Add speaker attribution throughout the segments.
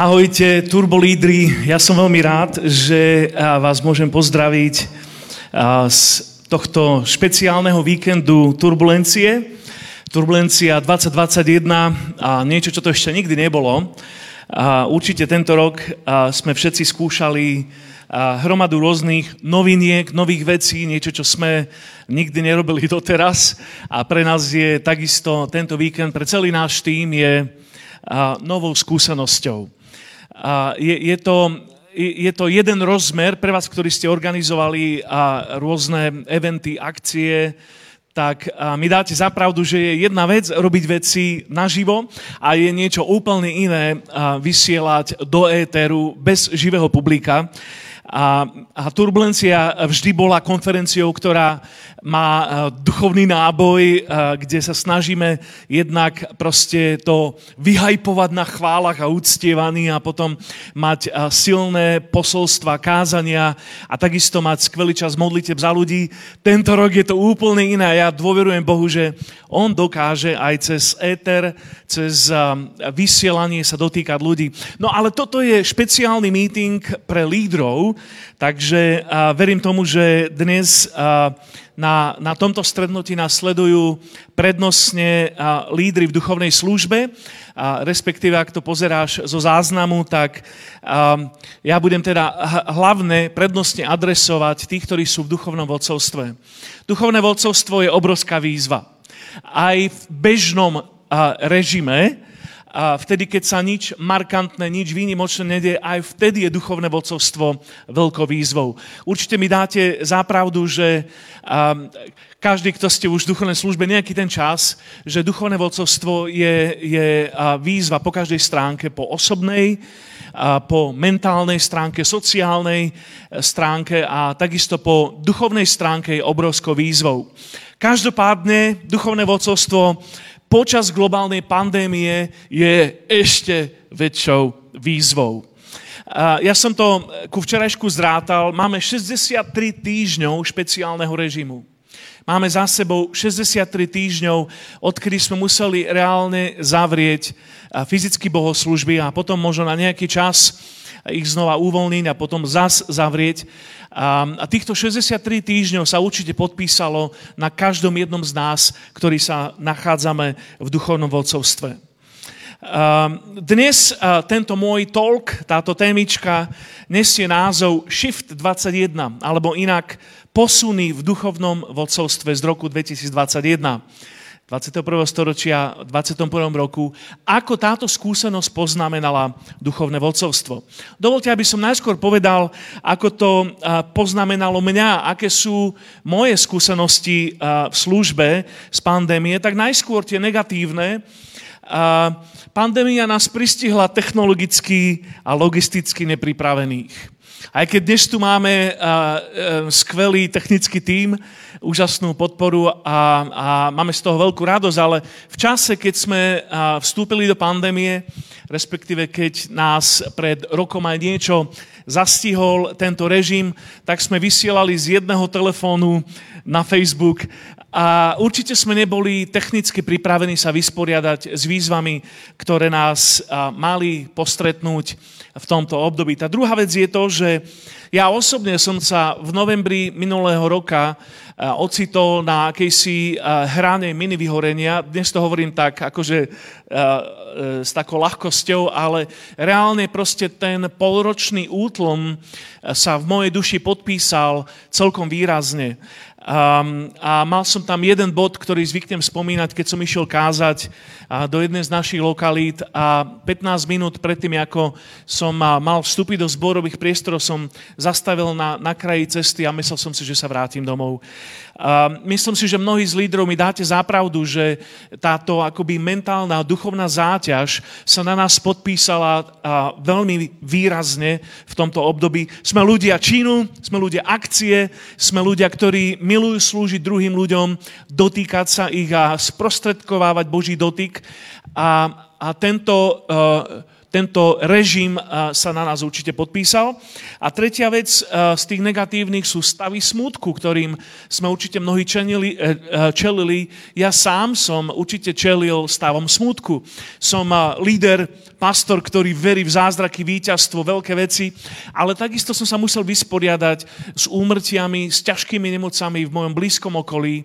Speaker 1: Ahojte, turbolídri. Ja som veľmi rád, že vás môžem pozdraviť z tohto špeciálneho víkendu Turbulencie. Turbulencia 2021 a niečo, čo to ešte nikdy nebolo. Určite tento rok sme všetci skúšali hromadu rôznych noviniek, nových vecí, niečo, čo sme nikdy nerobili doteraz. A pre nás je takisto tento víkend, pre celý náš tým je novou skúsenosťou. Je, je, to, je to jeden rozmer pre vás, ktorí ste organizovali rôzne eventy, akcie, tak mi dáte zapravdu, že je jedna vec robiť veci naživo a je niečo úplne iné vysielať do éteru bez živého publika. A, a Turbulencia vždy bola konferenciou, ktorá má e, duchovný náboj, e, kde sa snažíme jednak proste to vyhajpovať na chválach a uctievaní a potom mať e, silné posolstva, kázania a takisto mať skvelý čas modlitev za ľudí. Tento rok je to úplne iné. Ja dôverujem Bohu, že On dokáže aj cez éter, cez vysielanie sa dotýkať ľudí. No ale toto je špeciálny meeting pre lídrov, Takže uh, verím tomu, že dnes uh, na, na tomto strednutí nás sledujú prednostne uh, lídry v duchovnej službe, a respektíve ak to pozeráš zo záznamu, tak um, ja budem teda hlavne prednostne adresovať tých, ktorí sú v duchovnom vodcovstve. Duchovné vodcovstvo je obrovská výzva. Aj v bežnom uh, režime, a vtedy, keď sa nič markantné, nič výnimočné nedie, aj vtedy je duchovné vodcovstvo veľkou výzvou. Určite mi dáte zápravdu, že každý, kto ste už v duchovnej službe nejaký ten čas, že duchovné vodcovstvo je, je výzva po každej stránke, po osobnej, po mentálnej stránke, sociálnej e, stránke a takisto po duchovnej stránke je obrovskou výzvou. Každopádne duchovné vodcovstvo počas globálnej pandémie je ešte väčšou výzvou. Ja som to ku včerajšku zrátal. Máme 63 týždňov špeciálneho režimu. Máme za sebou 63 týždňov, odkedy sme museli reálne zavrieť fyzicky bohoslužby a potom možno na nejaký čas ich znova uvoľniť a potom zas zavrieť. A týchto 63 týždňov sa určite podpísalo na každom jednom z nás, ktorí sa nachádzame v duchovnom vodcovstve. Dnes tento môj talk, táto témička, nesie názov Shift 21, alebo inak posuny v duchovnom vodcovstve z roku 2021. 21. storočia, v 21. roku, ako táto skúsenosť poznamenala duchovné vodcovstvo. Dovolte, aby som najskôr povedal, ako to poznamenalo mňa, aké sú moje skúsenosti v službe z pandémie, tak najskôr tie negatívne. Pandémia nás pristihla technologicky a logisticky nepripravených. Aj keď dnes tu máme uh, uh, skvelý technický tím, úžasnú podporu a, a máme z toho veľkú radosť, ale v čase, keď sme uh, vstúpili do pandémie, respektíve keď nás pred rokom aj niečo zastihol tento režim, tak sme vysielali z jedného telefónu na Facebook a určite sme neboli technicky pripravení sa vysporiadať s výzvami, ktoré nás mali postretnúť v tomto období. Tá druhá vec je to, že ja osobne som sa v novembri minulého roka ocitol na akejsi hrane mini vyhorenia. Dnes to hovorím tak, akože s takou ľahkosťou, ale reálne proste ten polročný útlom sa v mojej duši podpísal celkom výrazne. Um, a mal som tam jeden bod, ktorý zvyknem spomínať, keď som išiel kázať a do jednej z našich lokalít a 15 minút predtým, ako som mal vstúpiť do zborových priestorov, som zastavil na, na kraji cesty a myslel som si, že sa vrátim domov. A myslím si, že mnohí z lídrov mi dáte zápravdu, že táto akoby mentálna, duchovná záťaž sa na nás podpísala veľmi výrazne v tomto období. Sme ľudia činu, sme ľudia akcie, sme ľudia, ktorí milujú slúžiť druhým ľuďom, dotýkať sa ich a sprostredkovávať Boží dotyk. A, a tento, uh, tento režim sa na nás určite podpísal. A tretia vec z tých negatívnych sú stavy smutku, ktorým sme určite mnohí čelili. E, e, čelili. Ja sám som určite čelil stavom smutku. Som líder, pastor, ktorý verí v zázraky, víťazstvo, veľké veci, ale takisto som sa musel vysporiadať s úmrtiami, s ťažkými nemocami v mojom blízkom okolí.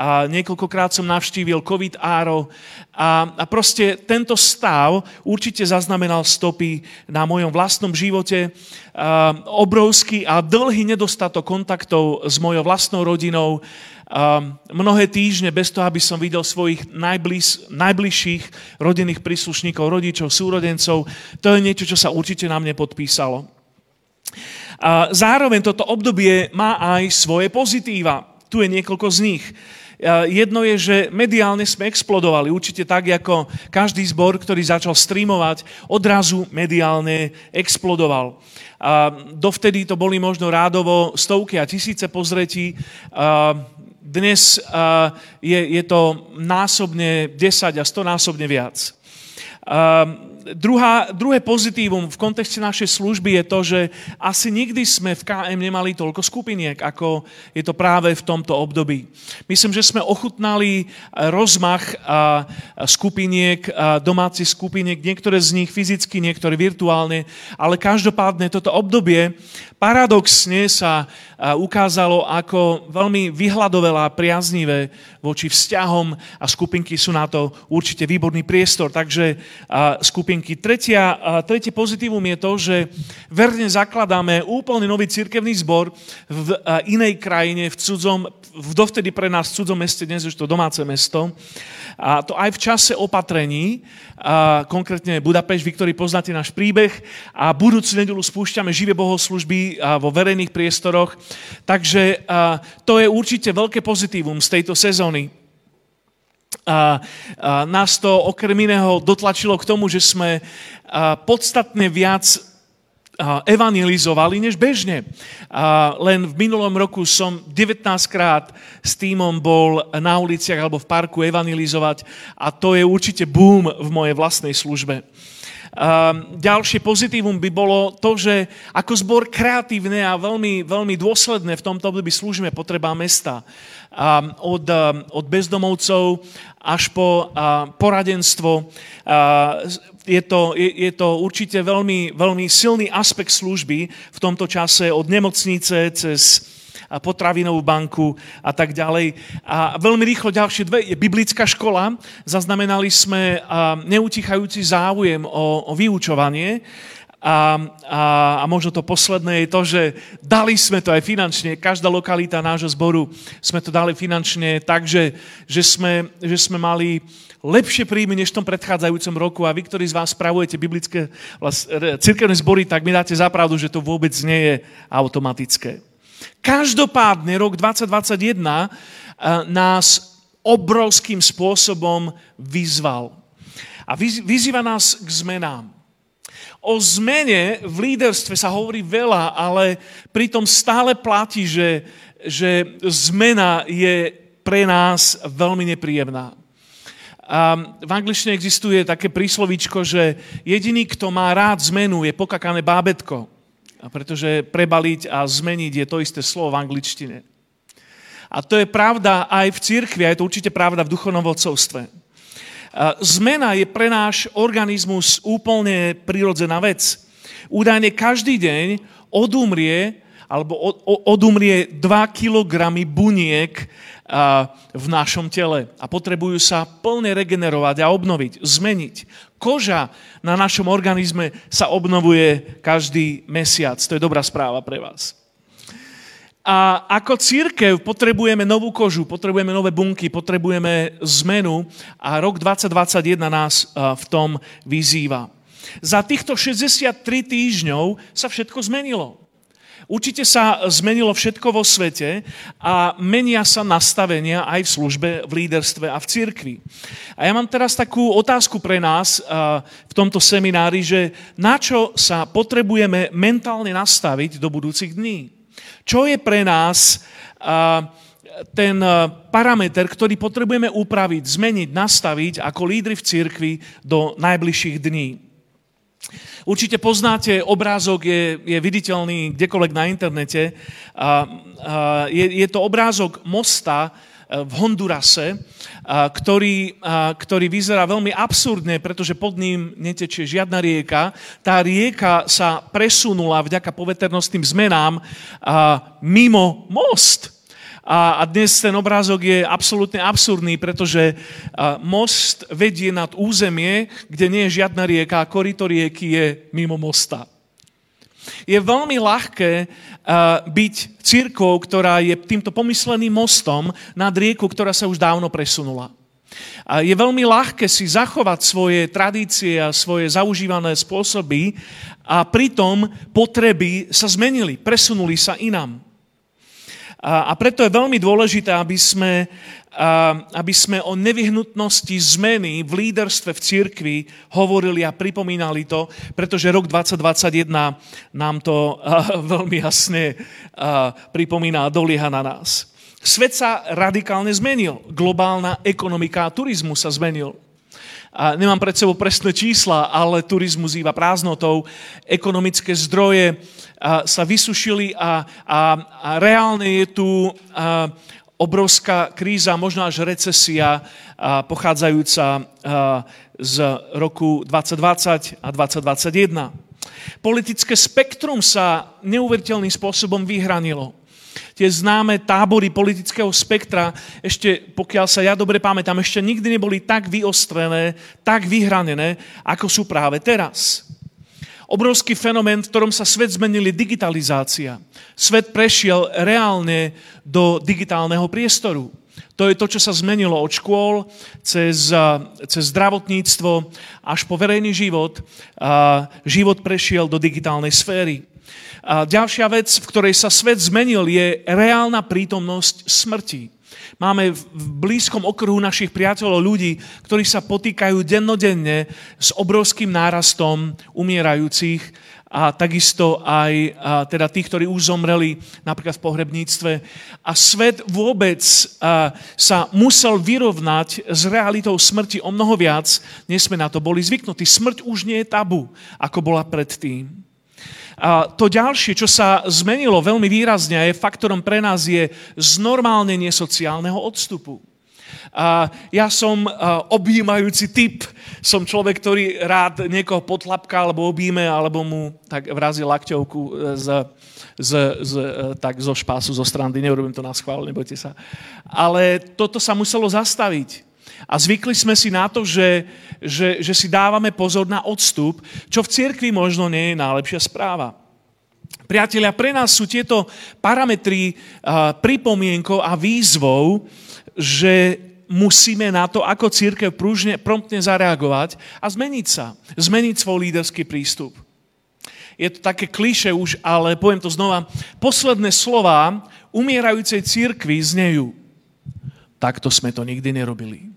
Speaker 1: A niekoľkokrát som navštívil COVID áro a, a proste tento stav určite zaznamenal stopy na mojom vlastnom živote. A, obrovský a dlhý nedostatok kontaktov s mojou vlastnou rodinou. A, mnohé týždne bez toho, aby som videl svojich najbliž, najbližších rodinných príslušníkov, rodičov, súrodencov. To je niečo, čo sa určite na mne podpísalo. A zároveň toto obdobie má aj svoje pozitíva. Tu je niekoľko z nich. Jedno je, že mediálne sme explodovali, určite tak, ako každý zbor, ktorý začal streamovať, odrazu mediálne explodoval. A dovtedy to boli možno rádovo stovky a tisíce pozretí. Dnes je, je to násobne 10 a 100 násobne viac. Druhá, druhé pozitívum v kontexte našej služby je to, že asi nikdy sme v KM nemali toľko skupiniek, ako je to práve v tomto období. Myslím, že sme ochutnali rozmach skupiniek, domácich skupiniek, niektoré z nich fyzicky, niektoré virtuálne, ale každopádne toto obdobie paradoxne sa ukázalo ako veľmi vyhľadovelé a priaznivé voči vzťahom a skupinky sú na to určite výborný priestor. Takže skupinky. Tretia, tretie pozitívum je to, že verne zakladáme úplne nový cirkevný zbor v inej krajine, v cudzom, v dovtedy pre nás v cudzom meste, dnes už to domáce mesto. A to aj v čase opatrení, a konkrétne Budapešť, vy, ktorí poznáte náš príbeh, a budúcu nedelu spúšťame živé bohoslužby vo verejných priestoroch. Takže to je určite veľké pozitívum z tejto sezóny. A, a nás to okrem iného dotlačilo k tomu, že sme a, podstatne viac evangelizovali než bežne. A len v minulom roku som 19 krát s týmom bol na uliciach alebo v parku evangelizovať a to je určite boom v mojej vlastnej službe. Ďalšie pozitívum by bolo to, že ako zbor kreatívne a veľmi, veľmi dôsledné v tomto období slúžime potreba mesta. Od, od bezdomovcov až po poradenstvo. Je to, je, je to určite veľmi, veľmi silný aspekt služby v tomto čase od nemocnice cez potravinovú banku a tak ďalej. A veľmi rýchlo ďalšie dve je biblická škola. Zaznamenali sme neutichajúci záujem o, o vyučovanie. A, a, a možno to posledné je to, že dali sme to aj finančne, každá lokalita nášho zboru sme to dali finančne tak, že, že, sme, že sme mali lepšie príjmy než v tom predchádzajúcom roku a vy, ktorí z vás spravujete biblické cirkevné zbory, tak mi dáte zapravdu, že to vôbec nie je automatické. Každopádne rok 2021 eh, nás obrovským spôsobom vyzval. A vyzýva nás k zmenám. O zmene v líderstve sa hovorí veľa, ale pritom stále platí, že, že zmena je pre nás veľmi nepríjemná. V angličtine existuje také príslovičko, že jediný, kto má rád zmenu, je pokakané bábetko. Pretože prebaliť a zmeniť je to isté slovo v angličtine. A to je pravda aj v cirkvi, a je to určite pravda v duchovnom vodcovstve. Zmena je pre náš organizmus úplne prirodzená vec. Údajne každý deň odumrie alebo odumrie 2 kg buniek v našom tele a potrebujú sa plne regenerovať a obnoviť, zmeniť. Koža na našom organizme sa obnovuje každý mesiac. To je dobrá správa pre vás. A ako církev potrebujeme novú kožu, potrebujeme nové bunky, potrebujeme zmenu a rok 2021 nás v tom vyzýva. Za týchto 63 týždňov sa všetko zmenilo. Určite sa zmenilo všetko vo svete a menia sa nastavenia aj v službe, v líderstve a v cirkvi. A ja mám teraz takú otázku pre nás v tomto seminári, že na čo sa potrebujeme mentálne nastaviť do budúcich dní? Čo je pre nás ten parameter, ktorý potrebujeme upraviť, zmeniť, nastaviť ako lídry v cirkvi do najbližších dní? Určite poznáte, obrázok je, je viditeľný kdekoľvek na internete. Je, je to obrázok mosta v Hondurase, a, ktorý, a, ktorý vyzerá veľmi absurdne, pretože pod ním netečie žiadna rieka. Tá rieka sa presunula vďaka poveternostným zmenám mimo most. A, dnes ten obrázok je absolútne absurdný, pretože most vedie nad územie, kde nie je žiadna rieka a korito rieky je mimo mosta. Je veľmi ľahké uh, byť církou, ktorá je týmto pomysleným mostom nad rieku, ktorá sa už dávno presunula. Je veľmi ľahké si zachovať svoje tradície a svoje zaužívané spôsoby a pritom potreby sa zmenili, presunuli sa inám. A, a preto je veľmi dôležité, aby sme, aby sme o nevyhnutnosti zmeny v líderstve v cirkvi hovorili a pripomínali to, pretože rok 2021 nám to veľmi jasne pripomína a dolieha na nás. Svet sa radikálne zmenil. Globálna ekonomika a turizmus sa zmenil. A nemám pred sebou presné čísla, ale turizmus iba prázdnotou. Ekonomické zdroje sa vysušili a, a, a reálne je tu a, obrovská kríza, možno až recesia pochádzajúca z roku 2020 a 2021. Politické spektrum sa neuveriteľným spôsobom vyhranilo tie známe tábory politického spektra, ešte pokiaľ sa ja dobre pamätám, ešte nikdy neboli tak vyostrené, tak vyhranené, ako sú práve teraz. Obrovský fenomén, v ktorom sa svet zmenil, je digitalizácia. Svet prešiel reálne do digitálneho priestoru. To je to, čo sa zmenilo od škôl cez, cez zdravotníctvo až po verejný život. Život prešiel do digitálnej sféry. A ďalšia vec, v ktorej sa svet zmenil, je reálna prítomnosť smrti. Máme v blízkom okruhu našich priateľov ľudí, ktorí sa potýkajú dennodenne s obrovským nárastom umierajúcich a takisto aj a teda tých, ktorí už zomreli napríklad v pohrebníctve. A svet vôbec a, sa musel vyrovnať s realitou smrti o mnoho viac, než sme na to boli zvyknutí. Smrť už nie je tabu, ako bola predtým. To ďalšie, čo sa zmenilo veľmi výrazne a je faktorom pre nás, je znormálnenie sociálneho odstupu. A ja som objímajúci typ, som človek, ktorý rád niekoho potlapká alebo objíme, alebo mu tak vrazí lakťovku z, z, z, tak zo špásu, zo strandy. Neurobím to na schvál, nebojte sa. Ale toto sa muselo zastaviť. A zvykli sme si na to, že, že, že si dávame pozor na odstup, čo v cirkvi možno nie je najlepšia správa. Priatelia, pre nás sú tieto parametry pripomienkou a výzvou, že musíme na to, ako církev prúžne, promptne zareagovať a zmeniť sa. Zmeniť svoj líderský prístup. Je to také kliše už, ale poviem to znova. Posledné slova umierajúcej církvy znejú. Takto sme to nikdy nerobili.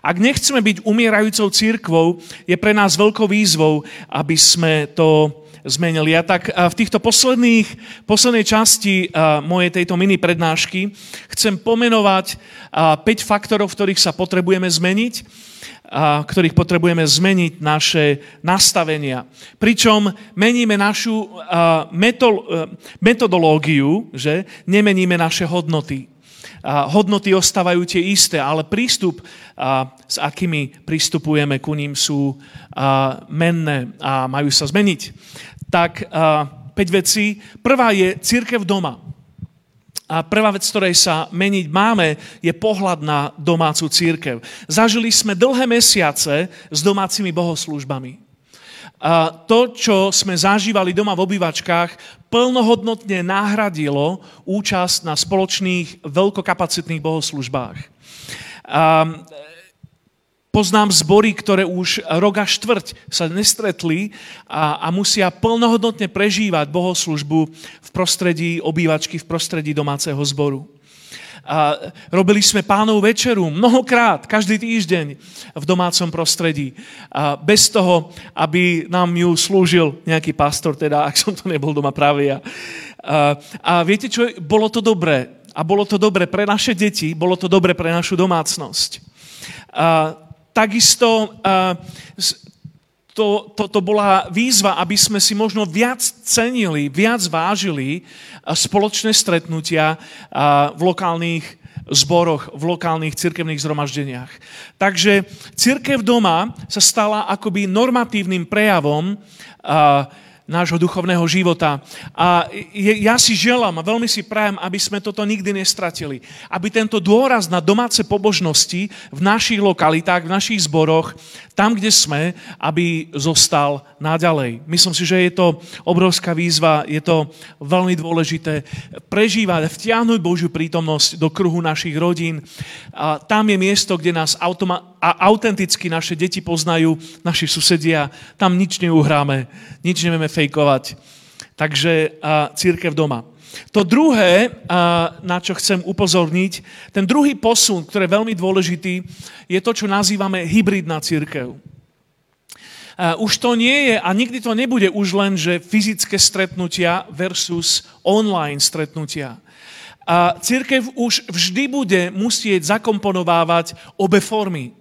Speaker 1: Ak nechceme byť umierajúcou církvou, je pre nás veľkou výzvou, aby sme to zmenili. A tak v týchto posledných, poslednej časti mojej tejto mini prednášky chcem pomenovať 5 faktorov, v ktorých sa potrebujeme zmeniť ktorých potrebujeme zmeniť naše nastavenia. Pričom meníme našu metodológiu, že nemeníme naše hodnoty hodnoty ostávajú tie isté, ale prístup, s akými pristupujeme ku ním, sú menné a majú sa zmeniť. Tak 5 vecí. Prvá je církev doma. A prvá vec, ktorej sa meniť máme, je pohľad na domácu církev. Zažili sme dlhé mesiace s domácimi bohoslužbami. To, čo sme zažívali doma v obývačkách, plnohodnotne nahradilo účasť na spoločných veľkokapacitných bohoslužbách. Poznám zbory, ktoré už rok a štvrť sa nestretli a, a musia plnohodnotne prežívať bohoslužbu v prostredí obývačky, v prostredí domáceho zboru. A robili sme pánov večeru mnohokrát, každý týždeň v domácom prostredí. A bez toho, aby nám ju slúžil nejaký pastor, teda ak som to nebol doma práve ja. A, a viete čo, bolo to dobré. A bolo to dobre pre naše deti, bolo to dobre pre našu domácnosť. A, takisto a, to, to, to bola výzva, aby sme si možno viac cenili, viac vážili spoločné stretnutia v lokálnych zboroch, v lokálnych cirkevných zhromaždeniach. Takže cirkev doma sa stala akoby normatívnym prejavom nášho duchovného života. A ja si želám a veľmi si prajem, aby sme toto nikdy nestratili. Aby tento dôraz na domáce pobožnosti v našich lokalitách, v našich zboroch, tam, kde sme, aby zostal naďalej. Myslím si, že je to obrovská výzva, je to veľmi dôležité prežívať, vtiahnuť Božiu prítomnosť do kruhu našich rodín. A tam je miesto, kde nás automa- a autenticky naše deti poznajú, naši susedia. Tam nič neuhráme, nič nevieme fejkovať. Takže církev doma. To druhé, na čo chcem upozorniť, ten druhý posun, ktorý je veľmi dôležitý, je to, čo nazývame hybridná církev. Už to nie je a nikdy to nebude už len, že fyzické stretnutia versus online stretnutia. A církev už vždy bude musieť zakomponovávať obe formy.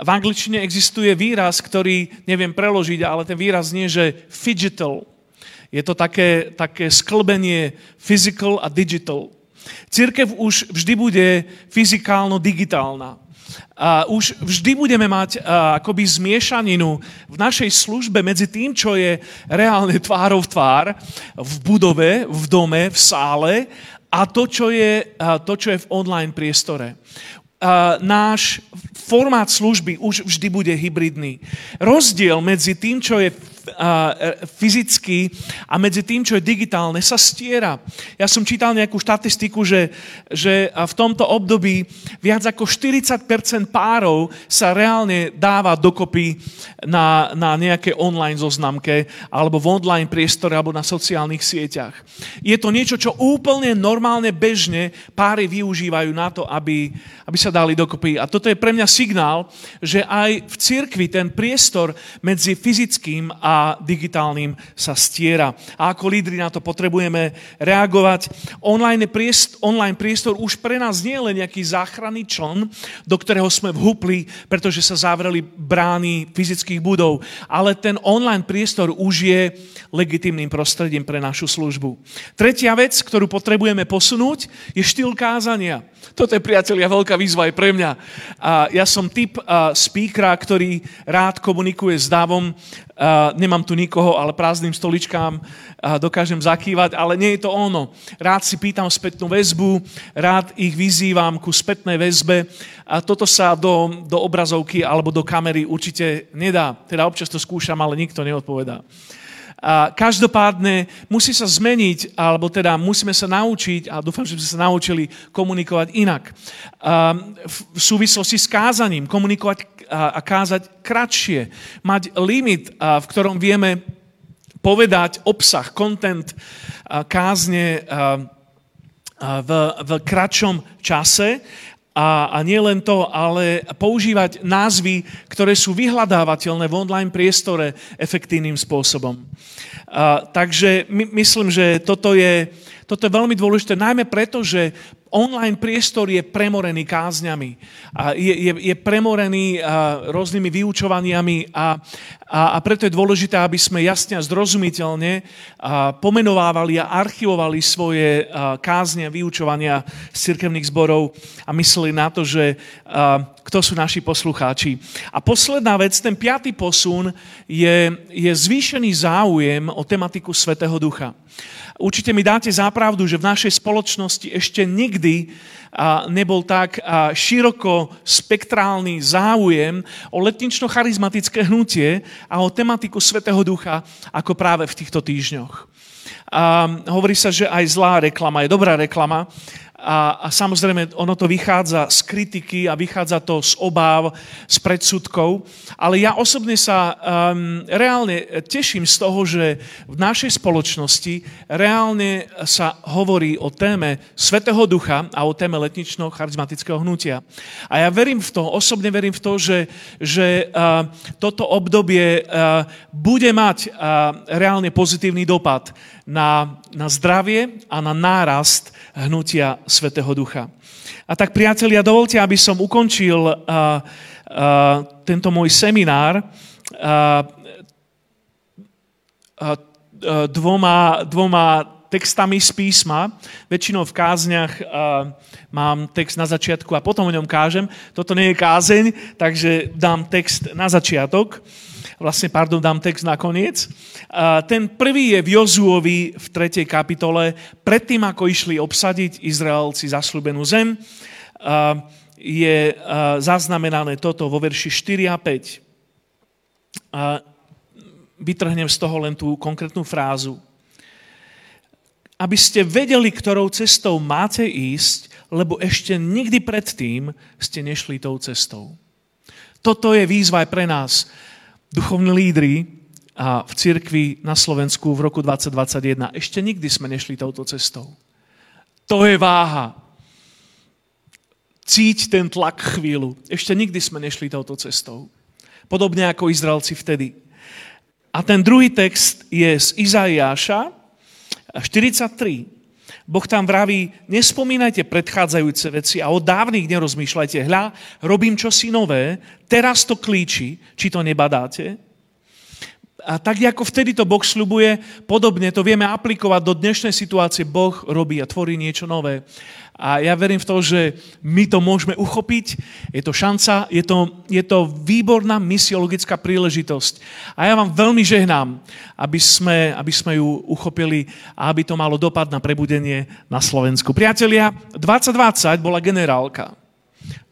Speaker 1: V angličtine existuje výraz, ktorý neviem preložiť, ale ten výraz nie, že fidgetal, je to také, také sklbenie physical a digital. Církev už vždy bude fyzikálno-digitálna. A už vždy budeme mať a, akoby zmiešaninu v našej službe medzi tým, čo je reálne tvárov tvár v budove, v dome, v sále a to, čo je, a, to, čo je v online priestore. Náš formát služby už vždy bude hybridný. Rozdiel medzi tým, čo je E, fyzicky a medzi tým, čo je digitálne, sa stiera. Ja som čítal nejakú štatistiku, že, že v tomto období viac ako 40% párov sa reálne dáva dokopy na, na nejaké online zoznamke alebo v online priestore alebo na sociálnych sieťach. Je to niečo, čo úplne normálne, bežne páry využívajú na to, aby, aby sa dali dokopy. A toto je pre mňa signál, že aj v cirkvi ten priestor medzi fyzickým a a digitálnym sa stiera. A ako lídry na to potrebujeme reagovať. Online priestor, online priestor už pre nás nie je len nejaký záchranný čln, do ktorého sme vhupli, pretože sa zavreli brány fyzických budov, ale ten online priestor už je legitimným prostredím pre našu službu. Tretia vec, ktorú potrebujeme posunúť, je štýl kázania. Toto je, priatelia, veľká výzva aj pre mňa. A ja som typ speakera, ktorý rád komunikuje s dávom. Nemám tu nikoho, ale prázdnym stoličkám dokážem zakývať, ale nie je to ono. Rád si pýtam spätnú väzbu, rád ich vyzývam ku spätnej väzbe a toto sa do, do obrazovky alebo do kamery určite nedá. Teda občas to skúšam, ale nikto neodpovedá. Každopádne musí sa zmeniť, alebo teda musíme sa naučiť, a dúfam, že sme sa naučili komunikovať inak. V súvislosti s kázaním, komunikovať a kázať kratšie. Mať limit, v ktorom vieme povedať obsah, content kázne v, v kratšom čase a, a nie len to, ale používať názvy, ktoré sú vyhľadávateľné v online priestore efektívnym spôsobom. A, takže my, myslím, že toto je, toto je veľmi dôležité, najmä preto, že online priestor je premorený kázňami, je, je, je premorený a, rôznymi vyučovaniami a, a, a preto je dôležité, aby sme jasne a zrozumiteľne pomenovávali a archivovali svoje kázne a vyučovania z cirkevných zborov a mysleli na to, že kto sú naši poslucháči. A posledná vec, ten piatý posun je, je zvýšený záujem o tematiku Svetého Ducha. Určite mi dáte zápravdu, že v našej spoločnosti ešte nikdy nebol tak široko spektrálny záujem o letnično-charizmatické hnutie a o tematiku Svetého Ducha ako práve v týchto týždňoch. A hovorí sa, že aj zlá reklama je dobrá reklama a, a samozrejme, ono to vychádza z kritiky a vychádza to z obáv, z predsudkov. Ale ja osobne sa um, reálne teším z toho, že v našej spoločnosti reálne sa hovorí o téme Svetého Ducha a o téme letničného charizmatického hnutia. A ja verím v to, osobne verím v to, že, že uh, toto obdobie uh, bude mať uh, reálne pozitívny dopad na, na zdravie a na nárast hnutia Svetého Ducha. A tak, priatelia, dovolte, aby som ukončil uh, uh, tento môj seminár dvoma, dvoma textami z písma. Väčšinou v kázniach mám text na začiatku a potom o ňom kážem. Toto nie je kázeň, takže dám text na začiatok. Vlastne, pardon, dám text na koniec. Ten prvý je v Jozuovi v 3. kapitole, predtým ako išli obsadiť Izraelci zaslúbenú zem je zaznamenané toto vo verši 4 a 5. Vytrhnem z toho len tú konkrétnu frázu. Aby ste vedeli, ktorou cestou máte ísť, lebo ešte nikdy predtým ste nešli tou cestou. Toto je výzva aj pre nás, duchovní lídry a v cirkvi na Slovensku v roku 2021. Ešte nikdy sme nešli touto cestou. To je váha cíť ten tlak chvíľu. Ešte nikdy sme nešli touto cestou. Podobne ako Izraelci vtedy. A ten druhý text je z Izaiáša 43. Boh tam vraví, nespomínajte predchádzajúce veci a o dávnych nerozmýšľajte. Hľa, robím čosi nové, teraz to klíči, či to nebadáte. A tak, ako vtedy to Boh slubuje, podobne to vieme aplikovať do dnešnej situácie. Boh robí a tvorí niečo nové. A ja verím v to, že my to môžeme uchopiť. Je to šanca, je to, je to výborná misiologická príležitosť. A ja vám veľmi žehnám, aby sme, aby sme ju uchopili a aby to malo dopad na prebudenie na Slovensku. Priatelia, 2020 bola generálka.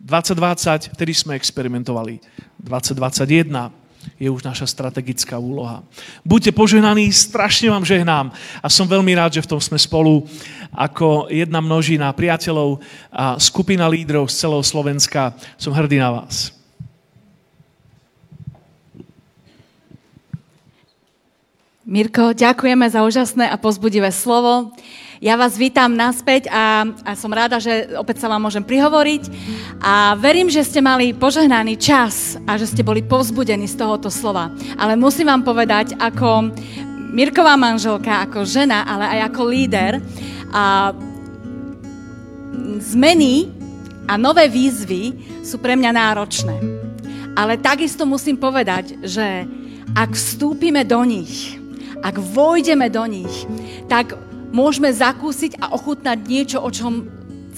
Speaker 1: 2020, vtedy sme experimentovali. 2021 je už naša strategická úloha. Buďte požehnaní, strašne vám žehnám a som veľmi rád, že v tom sme spolu ako jedna množina priateľov a skupina lídrov z celého Slovenska. Som hrdý na vás.
Speaker 2: Mirko, ďakujeme za úžasné a pozbudivé slovo. Ja vás vítam naspäť a, a som rada, že opäť sa vám môžem prihovoriť. A verím, že ste mali požehnaný čas a že ste boli povzbudení z tohoto slova. Ale musím vám povedať, ako Mirková manželka, ako žena, ale aj ako líder, a zmeny a nové výzvy sú pre mňa náročné. Ale takisto musím povedať, že ak vstúpime do nich, ak vojdeme do nich, tak môžeme zakúsiť a ochutnať niečo, o čom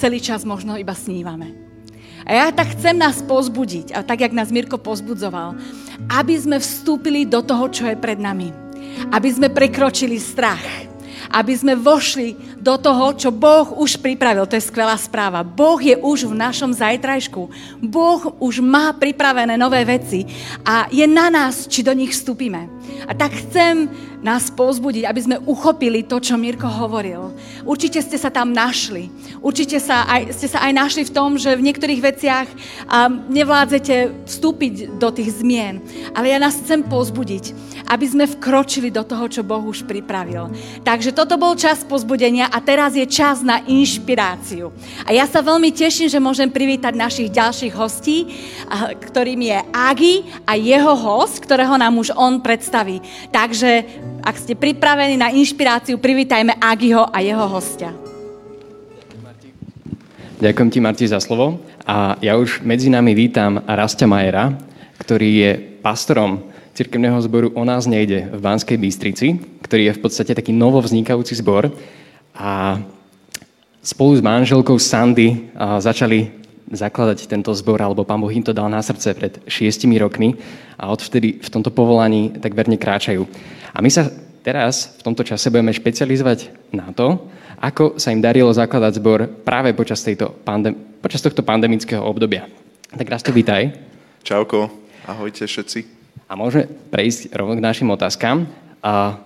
Speaker 2: celý čas možno iba snívame. A ja tak chcem nás pozbudiť, a tak, jak nás Mirko pozbudzoval, aby sme vstúpili do toho, čo je pred nami. Aby sme prekročili strach. Aby sme vošli do toho, čo Boh už pripravil. To je skvelá správa. Boh je už v našom zajtrajšku. Boh už má pripravené nové veci a je na nás, či do nich vstúpime. A tak chcem nás pozbudiť, aby sme uchopili to, čo Mirko hovoril. Určite ste sa tam našli. Určite sa aj, ste sa aj našli v tom, že v niektorých veciach um, nevládzete vstúpiť do tých zmien. Ale ja nás chcem pozbudiť, aby sme vkročili do toho, čo Boh už pripravil. Takže toto bol čas pozbudenia a teraz je čas na inšpiráciu. A ja sa veľmi teším, že môžem privítať našich ďalších hostí, ktorým je Agi a jeho host, ktorého nám už on predstaví. Takže ak ste pripravení na inšpiráciu, privítajme Agiho a jeho hostia.
Speaker 3: Ďakujem ti, Marti, za slovo. A ja už medzi nami vítam Rastia Majera, ktorý je pastorom cirkevného zboru O nás nejde v Banskej Bystrici, ktorý je v podstate taký novovznikajúci zbor. A spolu s manželkou Sandy začali zakladať tento zbor, alebo pán Boh im to dal na srdce pred šiestimi rokmi a odvtedy v tomto povolaní tak verne kráčajú. A my sa teraz v tomto čase budeme špecializovať na to, ako sa im darilo zakladať zbor práve počas, tejto pandem- počas tohto pandemického obdobia. Tak raz to vítaj.
Speaker 4: Čauko, ahojte všetci.
Speaker 3: A môžeme prejsť rovno k našim otázkam. A,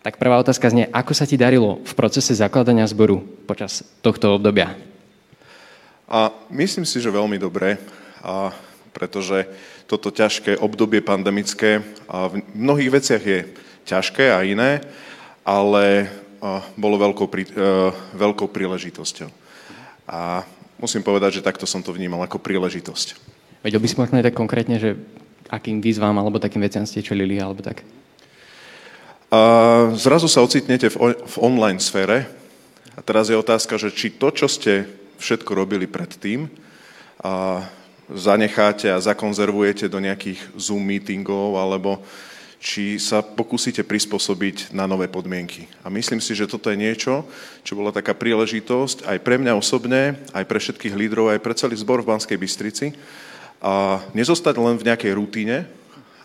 Speaker 3: tak prvá otázka znie, ako sa ti darilo v procese zakladania zboru počas tohto obdobia?
Speaker 4: A myslím si, že veľmi dobre, a pretože toto ťažké obdobie pandemické a v mnohých veciach je ťažké a iné, ale bolo veľkou, prí, e, veľkou príležitosťou. A musím povedať, že takto som to vnímal ako príležitosť.
Speaker 3: Vedel by si možno tak konkrétne, že akým výzvam alebo takým veciam ste čelili, alebo tak?
Speaker 4: A zrazu sa ocitnete v, v online sfére a teraz je otázka, že či to, čo ste všetko robili predtým, a zanecháte a zakonzervujete do nejakých Zoom meetingov alebo či sa pokúsite prispôsobiť na nové podmienky. A myslím si, že toto je niečo, čo bola taká príležitosť aj pre mňa osobne, aj pre všetkých lídrov, aj pre celý zbor v Banskej Bystrici. A nezostať len v nejakej rutine,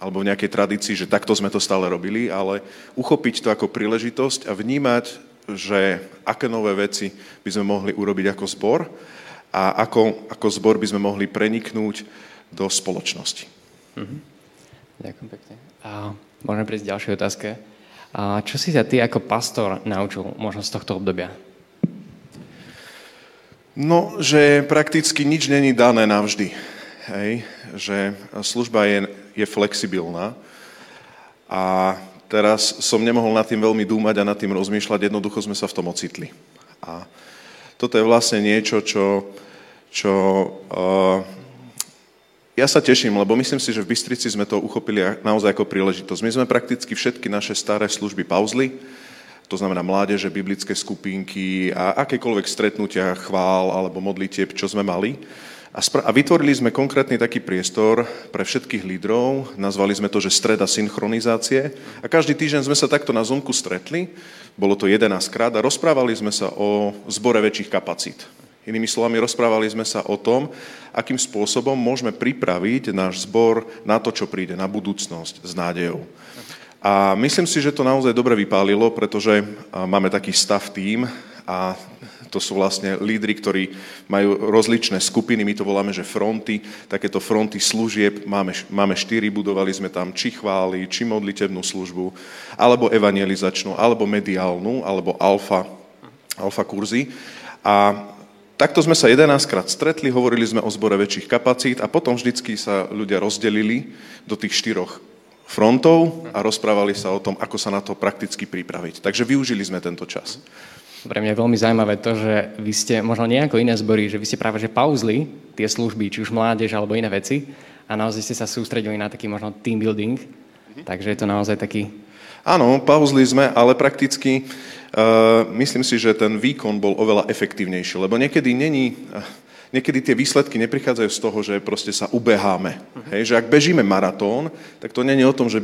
Speaker 4: alebo v nejakej tradícii, že takto sme to stále robili, ale uchopiť to ako príležitosť a vnímať, že aké nové veci by sme mohli urobiť ako zbor a ako, ako zbor by sme mohli preniknúť do spoločnosti.
Speaker 3: Mm-hmm. Ďakujem pekne. A môžeme prísť k ďalšej otázke. A čo si sa ty ako pastor naučil možno z tohto obdobia?
Speaker 4: No, že prakticky nič není dané navždy. Hej? Že služba je, je flexibilná. A teraz som nemohol nad tým veľmi dúmať a nad tým rozmýšľať, jednoducho sme sa v tom ocitli. A toto je vlastne niečo, čo, čo uh, ja sa teším, lebo myslím si, že v Bystrici sme to uchopili naozaj ako príležitosť. My sme prakticky všetky naše staré služby pauzli, to znamená mládeže, biblické skupinky a akékoľvek stretnutia, chvál alebo modlitieb, čo sme mali. A, spra- a vytvorili sme konkrétny taký priestor pre všetkých lídrov, nazvali sme to, že streda synchronizácie. A každý týždeň sme sa takto na Zoomku stretli, bolo to 11 krát a rozprávali sme sa o zbore väčších kapacít. Inými slovami, rozprávali sme sa o tom, akým spôsobom môžeme pripraviť náš zbor na to, čo príde, na budúcnosť s nádejou. A myslím si, že to naozaj dobre vypálilo, pretože máme taký stav tým a to sú vlastne lídry, ktorí majú rozličné skupiny, my to voláme, že fronty, takéto fronty služieb, máme, máme štyri, budovali sme tam či chvály, či modlitebnú službu, alebo evangelizačnú, alebo mediálnu, alebo alfa, alfa kurzy. A Takto sme sa 11 krát stretli, hovorili sme o zbore väčších kapacít a potom vždycky sa ľudia rozdelili do tých štyroch frontov a rozprávali sa o tom, ako sa na to prakticky pripraviť. Takže využili sme tento čas.
Speaker 3: Pre mňa je veľmi zaujímavé to, že vy ste možno nejako iné zbory, že vy ste práve že pauzli tie služby, či už mládež alebo iné veci a naozaj ste sa sústredili na taký možno team building. Takže je to naozaj taký...
Speaker 4: Áno, pauzli sme, ale prakticky Uh, myslím si, že ten výkon bol oveľa efektívnejší, lebo niekedy není, uh, niekedy tie výsledky neprichádzajú z toho, že proste sa ubeháme. Uh-huh. Hej, že ak bežíme maratón, tak to není o tom, že,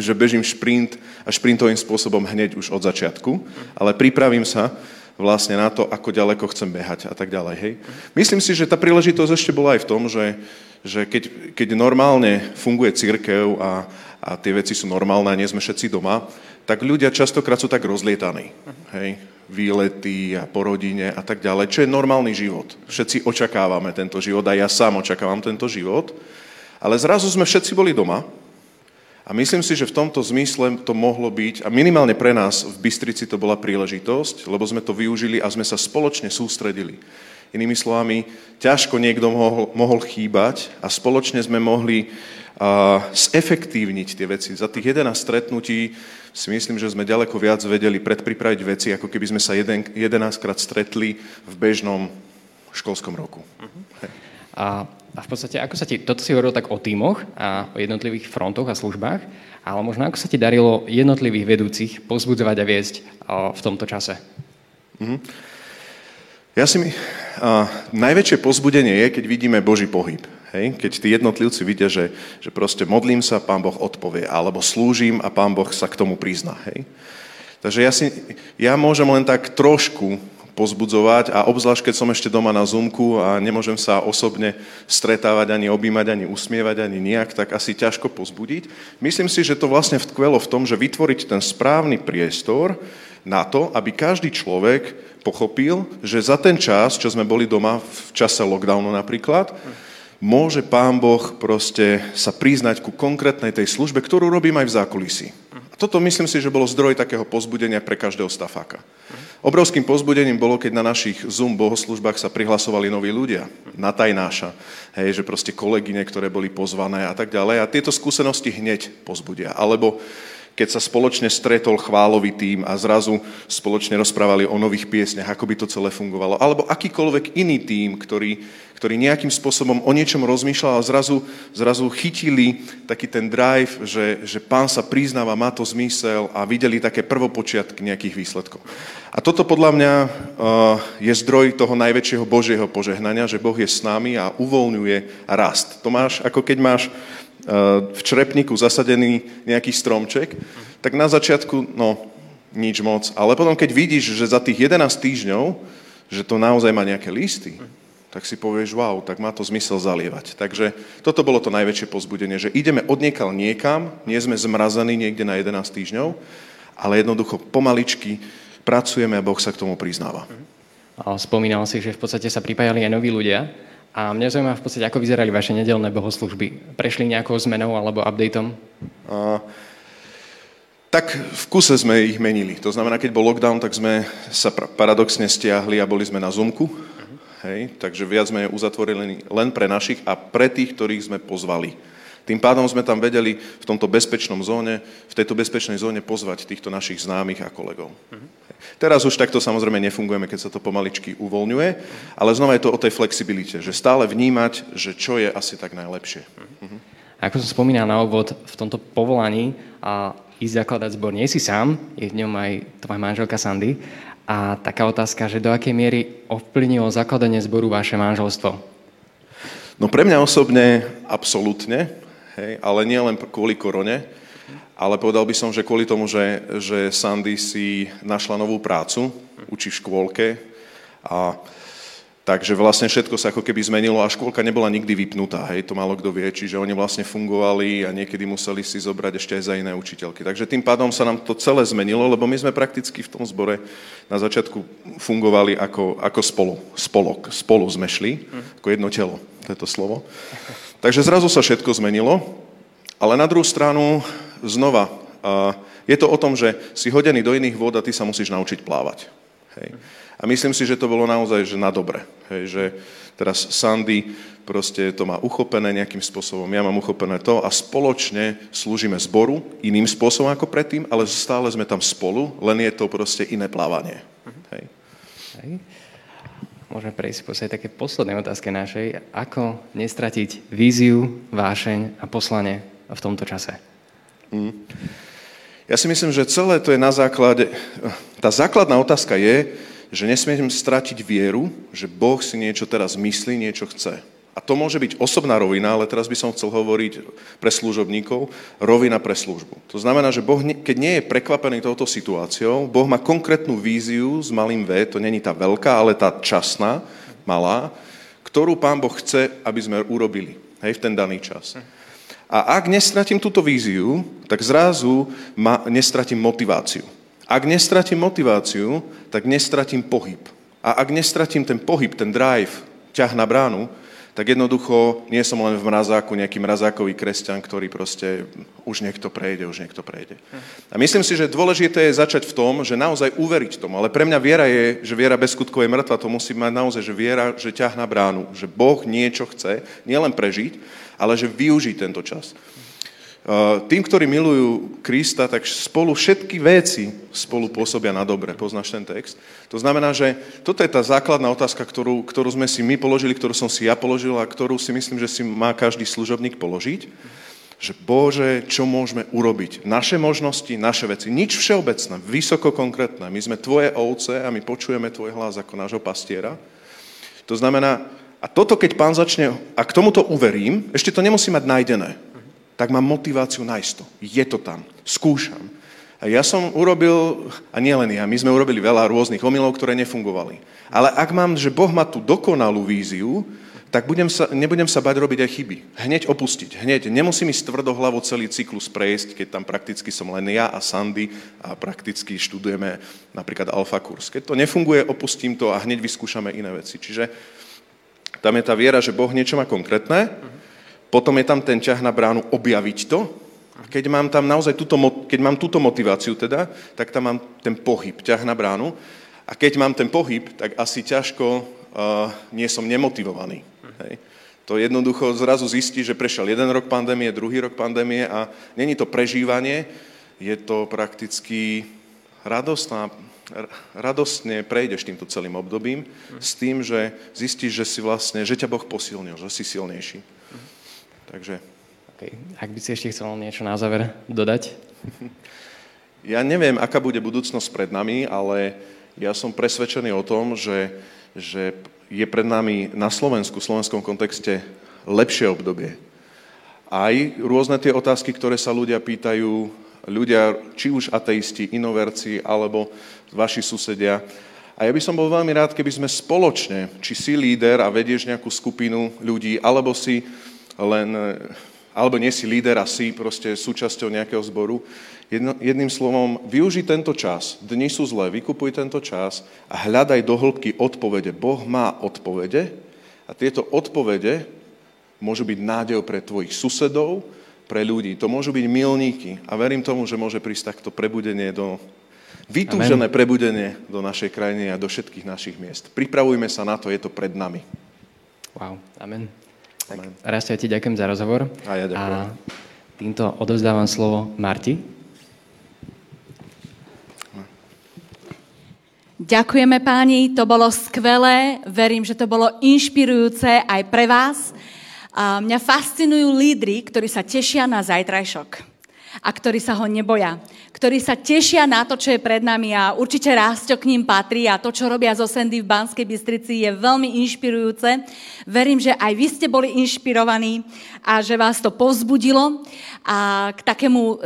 Speaker 4: že bežím šprint a šprintovým spôsobom hneď už od začiatku, uh-huh. ale pripravím sa vlastne na to, ako ďaleko chcem behať a tak ďalej. Hej. Myslím si, že tá príležitosť ešte bola aj v tom, že, že keď, keď normálne funguje církev a, a tie veci sú normálne a nie sme všetci doma, tak ľudia častokrát sú tak rozlietaní. Hej, výlety a po rodine a tak ďalej, čo je normálny život. Všetci očakávame tento život a ja sám očakávam tento život, ale zrazu sme všetci boli doma a myslím si, že v tomto zmysle to mohlo byť, a minimálne pre nás v Bystrici to bola príležitosť, lebo sme to využili a sme sa spoločne sústredili. Inými slovami, ťažko niekto mohol, mohol chýbať a spoločne sme mohli uh, zefektívniť tie veci. Za tých 11 stretnutí si myslím, že sme ďaleko viac vedeli predpripraviť veci, ako keby sme sa jeden, 11 krát stretli v bežnom školskom roku. Uh-huh.
Speaker 3: A, a v podstate, ako sa ti, toto si hovoril tak o tímoch a o jednotlivých frontoch a službách, ale možno ako sa ti darilo jednotlivých vedúcich pozbudzovať a viesť o, v tomto čase? Uh-huh.
Speaker 4: Ja si mi... Uh, najväčšie pozbudenie je, keď vidíme Boží pohyb. Hej? Keď tí jednotlivci vidia, že, že proste modlím sa, Pán Boh odpovie, alebo slúžim a Pán Boh sa k tomu prizná. Hej? Takže ja, si, ja môžem len tak trošku pozbudzovať a obzvlášť, keď som ešte doma na Zoomku a nemôžem sa osobne stretávať, ani objímať, ani usmievať, ani nejak, tak asi ťažko pozbudiť. Myslím si, že to vlastne vtkvelo v tom, že vytvoriť ten správny priestor na to, aby každý človek pochopil, že za ten čas, čo sme boli doma v čase lockdownu napríklad, môže Pán Boh proste sa priznať ku konkrétnej tej službe, ktorú robím aj v zákulisí. A toto myslím si, že bolo zdroj takého pozbudenia pre každého stafáka. Obrovským pozbudením bolo, keď na našich Zoom bohoslužbách sa prihlasovali noví ľudia. Na tajnáša. Hej, že proste kolegyne, ktoré boli pozvané a tak ďalej. A tieto skúsenosti hneď pozbudia. Alebo keď sa spoločne stretol chválový tým a zrazu spoločne rozprávali o nových piesniach, ako by to celé fungovalo. Alebo akýkoľvek iný tým, ktorý, ktorý nejakým spôsobom o niečom rozmýšľal a zrazu, zrazu chytili taký ten drive, že, že pán sa priznáva, má to zmysel a videli také prvopočiatky nejakých výsledkov. A toto podľa mňa uh, je zdroj toho najväčšieho Božieho požehnania, že Boh je s nami a uvoľňuje rast. To máš, ako keď máš v črepníku zasadený nejaký stromček, tak na začiatku, no, nič moc. Ale potom, keď vidíš, že za tých 11 týždňov, že to naozaj má nejaké listy, tak si povieš, wow, tak má to zmysel zalievať. Takže toto bolo to najväčšie pozbudenie, že ideme odniekal niekam, nie sme zmrazení niekde na 11 týždňov, ale jednoducho pomaličky pracujeme a Boh sa k tomu priznáva.
Speaker 3: Spomínal si, že v podstate sa pripájali aj noví ľudia. A mňa zaujíma v podstate, ako vyzerali vaše nedelné bohoslužby. Prešli nejakou zmenou alebo updateom? A,
Speaker 4: tak v kuse sme ich menili. To znamená, keď bol lockdown, tak sme sa paradoxne stiahli a boli sme na Zoomku. Uh-huh. Hej, takže viac sme uzatvorili len pre našich a pre tých, ktorých sme pozvali. Tým pádom sme tam vedeli v tomto bezpečnom zóne, v tejto bezpečnej zóne pozvať týchto našich známych a kolegov. Uh-huh. Teraz už takto samozrejme nefungujeme, keď sa to pomaličky uvoľňuje, ale znova je to o tej flexibilite, že stále vnímať, že čo je asi tak najlepšie. Uh-huh.
Speaker 3: Ako som spomínal na obvod, v tomto povolaní a ísť zakladať zbor nie si sám, je v ňom aj tvoja manželka Sandy. A taká otázka, že do akej miery ovplyvnilo zakladanie zboru vaše manželstvo?
Speaker 4: No pre mňa osobne absolútne, hej, ale nie len kvôli korone, ale povedal by som, že kvôli tomu, že, že Sandy si našla novú prácu, učí v škôlke a Takže vlastne všetko sa ako keby zmenilo a škôlka nebola nikdy vypnutá, hej, to málo kto vie, čiže oni vlastne fungovali a niekedy museli si zobrať ešte aj za iné učiteľky. Takže tým pádom sa nám to celé zmenilo, lebo my sme prakticky v tom zbore na začiatku fungovali ako, ako spolu, spolok, spolu sme šli, ako jedno telo, to je to slovo. Takže zrazu sa všetko zmenilo, ale na druhú stranu znova, je to o tom, že si hodený do iných vôd a ty sa musíš naučiť plávať. Hej. A myslím si, že to bolo naozaj že na dobre. Hej, že teraz Sandy proste to má uchopené nejakým spôsobom, ja mám uchopené to a spoločne slúžime zboru iným spôsobom ako predtým, ale stále sme tam spolu, len je to proste iné plávanie. Hej. Hej.
Speaker 3: Môžeme prejsť po také poslednej otázke našej. Ako nestratiť víziu, vášeň a poslanie v tomto čase? Mm.
Speaker 4: Ja si myslím, že celé to je na základe... Tá základná otázka je, že nesmiem stratiť vieru, že Boh si niečo teraz myslí, niečo chce. A to môže byť osobná rovina, ale teraz by som chcel hovoriť pre služobníkov, rovina pre službu. To znamená, že Boh, keď nie je prekvapený touto situáciou, Boh má konkrétnu víziu s malým V, to není tá veľká, ale tá časná, malá, ktorú Pán Boh chce, aby sme urobili hej, v ten daný čas. A ak nestratím túto víziu, tak zrazu ma, nestratím motiváciu. Ak nestratím motiváciu, tak nestratím pohyb. A ak nestratím ten pohyb, ten drive, ťah na bránu, tak jednoducho nie som len v mrazáku nejaký mrazákový kresťan, ktorý proste už niekto prejde, už niekto prejde. A myslím si, že dôležité je začať v tom, že naozaj uveriť tomu. Ale pre mňa viera je, že viera bez skutkov je mŕtva. To musí mať naozaj, že viera, že ťah bránu. Že Boh niečo chce, nielen prežiť, ale že využiť tento čas. Tým, ktorí milujú Krista, tak spolu všetky veci spolu pôsobia na dobre. Poznáš ten text? To znamená, že toto je tá základná otázka, ktorú, ktorú sme si my položili, ktorú som si ja položil a ktorú si myslím, že si má každý služobník položiť. Že Bože, čo môžeme urobiť? Naše možnosti, naše veci. Nič všeobecné, vysoko konkrétne. My sme tvoje ovce a my počujeme tvoj hlas ako nášho pastiera. To znamená, a toto keď pán začne, a k tomuto uverím, ešte to nemusí mať nájdené tak mám motiváciu nájsť to. Je to tam. Skúšam. A ja som urobil, a nie len ja, my sme urobili veľa rôznych omylov, ktoré nefungovali. Ale ak mám, že Boh má tú dokonalú víziu, tak budem sa, nebudem sa bať robiť aj chyby. Hneď opustiť. Hneď. Nemusím ísť tvrdohlavo celý cyklus prejsť, keď tam prakticky som len ja a Sandy a prakticky študujeme napríklad alfa kurs. Keď to nefunguje, opustím to a hneď vyskúšame iné veci. Čiže tam je tá viera, že Boh niečo má konkrétne, potom je tam ten ťah na bránu objaviť to. A keď mám tam naozaj túto, keď mám túto motiváciu teda, tak tam mám ten pohyb, ťah na bránu. A keď mám ten pohyb, tak asi ťažko uh, nie som nemotivovaný. Hej. To jednoducho zrazu zistí, že prešiel jeden rok pandémie, druhý rok pandémie a není to prežívanie, je to prakticky radostná, radostne prejdeš týmto celým obdobím s tým, že zistíš, že si vlastne, že ťa Boh posilnil, že si silnejší. Takže...
Speaker 3: Okay. Ak by si ešte chcel niečo na záver dodať?
Speaker 4: Ja neviem, aká bude budúcnosť pred nami, ale ja som presvedčený o tom, že, že je pred nami na Slovensku, v slovenskom kontexte lepšie obdobie. Aj rôzne tie otázky, ktoré sa ľudia pýtajú, ľudia, či už ateisti, inoverci, alebo vaši susedia. A ja by som bol veľmi rád, keby sme spoločne, či si líder a vedieš nejakú skupinu ľudí, alebo si len alebo nie si líder a si proste súčasťou nejakého zboru. Jedno, jedným slovom, využi tento čas. Dni sú zlé, vykupuj tento čas a hľadaj do hĺbky odpovede. Boh má odpovede a tieto odpovede môžu byť nádejou pre tvojich susedov, pre ľudí. To môžu byť milníky a verím tomu, že môže prísť takto prebudenie do, vytúžené Amen. prebudenie do našej krajiny a do všetkých našich miest. Pripravujme sa na to, je to pred nami.
Speaker 3: Wow, amen. Raz ja ti ďakujem za rozhovor.
Speaker 4: A ja ďakujem. A
Speaker 3: týmto odovzdávam slovo Marti.
Speaker 2: Ďakujeme páni, to bolo skvelé, verím, že to bolo inšpirujúce aj pre vás. A mňa fascinujú lídry, ktorí sa tešia na zajtrajšok a ktorí sa ho neboja, ktorí sa tešia na to, čo je pred nami a určite Rásťo k ním patrí a to, čo robia zo Sendy v Banskej Bystrici je veľmi inšpirujúce. Verím, že aj vy ste boli inšpirovaní a že vás to povzbudilo a k takému e,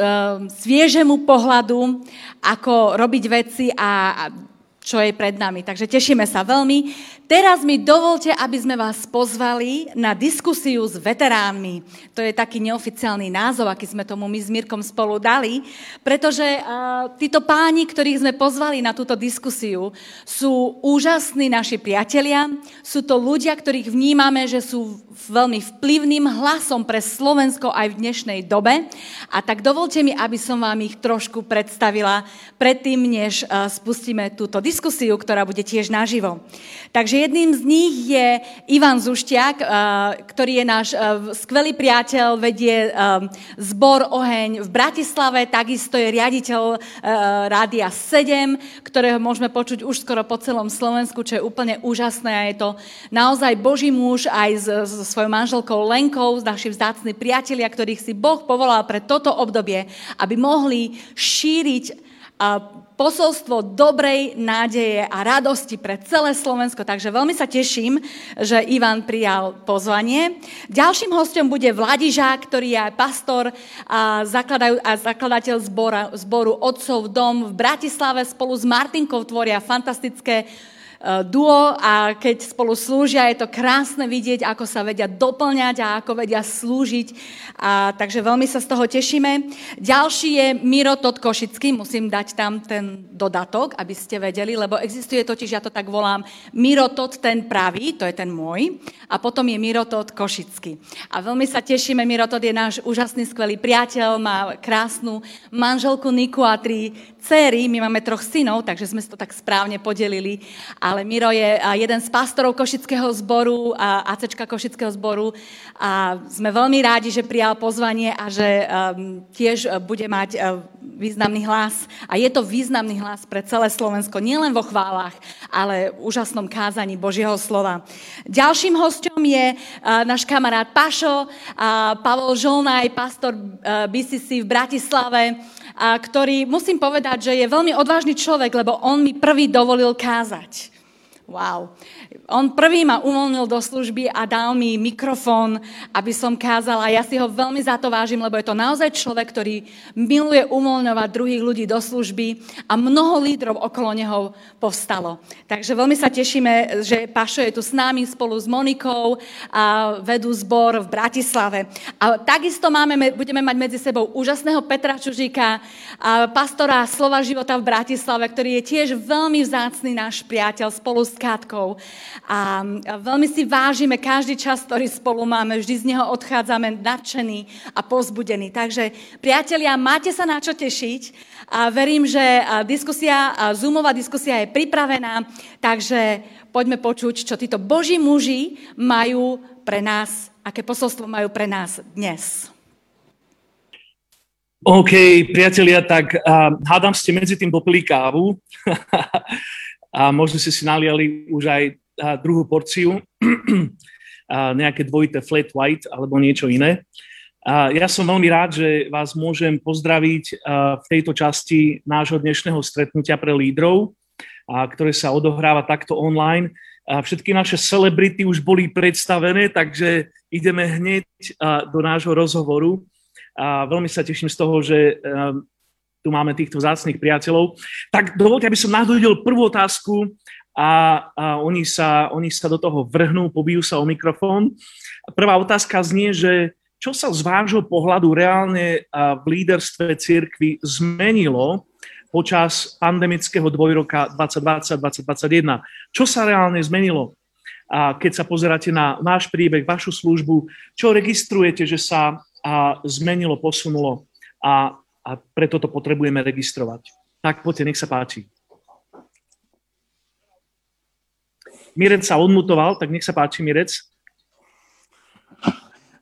Speaker 2: sviežemu pohľadu, ako robiť veci a čo je pred nami. Takže tešíme sa veľmi. Teraz mi dovolte, aby sme vás pozvali na diskusiu s veteránmi. To je taký neoficiálny názov, aký sme tomu my s Mirkom spolu dali, pretože uh, títo páni, ktorých sme pozvali na túto diskusiu, sú úžasní naši priatelia, sú to ľudia, ktorých vnímame, že sú veľmi vplyvným hlasom pre Slovensko aj v dnešnej dobe. A tak dovolte mi, aby som vám ich trošku predstavila predtým, než uh, spustíme túto diskusiu, ktorá bude tiež naživo. Takže jedným z nich je Ivan Zuštiak, eh, ktorý je náš eh, skvelý priateľ, vedie eh, zbor Oheň v Bratislave, takisto je riaditeľ Rádia 7, ktorého môžeme počuť už skoro po celom Slovensku, čo je úplne úžasné a je to naozaj Boží muž aj so svojou manželkou Lenkou, naši vzácni priatelia, ktorých si Boh povolal pre toto obdobie, aby mohli šíriť posolstvo dobrej nádeje a radosti pre celé Slovensko. Takže veľmi sa teším, že Ivan prijal pozvanie. Ďalším hostom bude Vladižák, ktorý je pastor a, a zakladateľ zbora, zboru Otcov dom v Bratislave. Spolu s Martinkou tvoria fantastické duo a keď spolu slúžia, je to krásne vidieť, ako sa vedia doplňať a ako vedia slúžiť. A, takže veľmi sa z toho tešíme. Ďalší je Miro Tot Košický, musím dať tam ten dodatok, aby ste vedeli, lebo existuje totiž, ja to tak volám, Miro Tot ten pravý, to je ten môj, a potom je Miro Tot Košický. A veľmi sa tešíme, Miro Tot je náš úžasný, skvelý priateľ, má krásnu manželku Niku a tri céry, my máme troch synov, takže sme si to tak správne podelili, ale Miro je jeden z pastorov Košického zboru, ACčka Košického zboru a sme veľmi rádi, že prijal pozvanie a že um, tiež bude mať uh, významný hlas. A je to významný hlas pre celé Slovensko, nielen vo chválach, ale v úžasnom kázaní Božieho slova. Ďalším hostom je uh, náš kamarát Pašo, uh, Pavol Žolnaj, pastor uh, BCC v Bratislave, a ktorý, musím povedať, že je veľmi odvážny človek, lebo on mi prvý dovolil kázať. Wow. On prvý ma uvoľnil do služby a dal mi mikrofón, aby som kázala. Ja si ho veľmi za to vážim, lebo je to naozaj človek, ktorý miluje uvoľňovať druhých ľudí do služby a mnoho lídrov okolo neho povstalo. Takže veľmi sa tešíme, že Pašo je tu s nami spolu s Monikou a vedú zbor v Bratislave. A takisto máme, budeme mať medzi sebou úžasného Petra Čužíka, pastora Slova života v Bratislave, ktorý je tiež veľmi vzácný náš priateľ spolu s Kátkou. A veľmi si vážime každý čas, ktorý spolu máme. Vždy z neho odchádzame nadšení a pozbudení. Takže, priatelia, máte sa na čo tešiť. A verím, že diskusia, Zoomová diskusia je pripravená, takže poďme počuť, čo títo boží muži majú pre nás, aké posolstvo majú pre nás dnes.
Speaker 1: OK, priatelia, tak uh, hádam ste medzi tým popili kávu a možno ste si naliali už aj uh, druhú porciu, uh, nejaké dvojité flat white alebo niečo iné. Uh, ja som veľmi rád, že vás môžem pozdraviť v tejto časti nášho dnešného stretnutia pre lídrov, ktoré sa odohráva takto online. A všetky naše celebrity už boli predstavené, takže ideme hneď do nášho rozhovoru a veľmi sa teším z toho, že tu máme týchto vzácných priateľov. Tak dovolte, aby som nadhodil prvú otázku a, a oni, sa, oni sa do toho vrhnú, pobijú sa o mikrofón. Prvá otázka znie, že čo sa z vášho pohľadu reálne v líderstve cirkvi zmenilo počas pandemického dvojroka 2020-2021? Čo sa reálne zmenilo? A keď sa pozeráte na váš príbeh, vašu službu, čo registrujete, že sa a zmenilo, posunulo a, a preto to potrebujeme registrovať. Tak poďte, nech sa páči. Mirec sa odmutoval, tak nech sa páči, Mirec.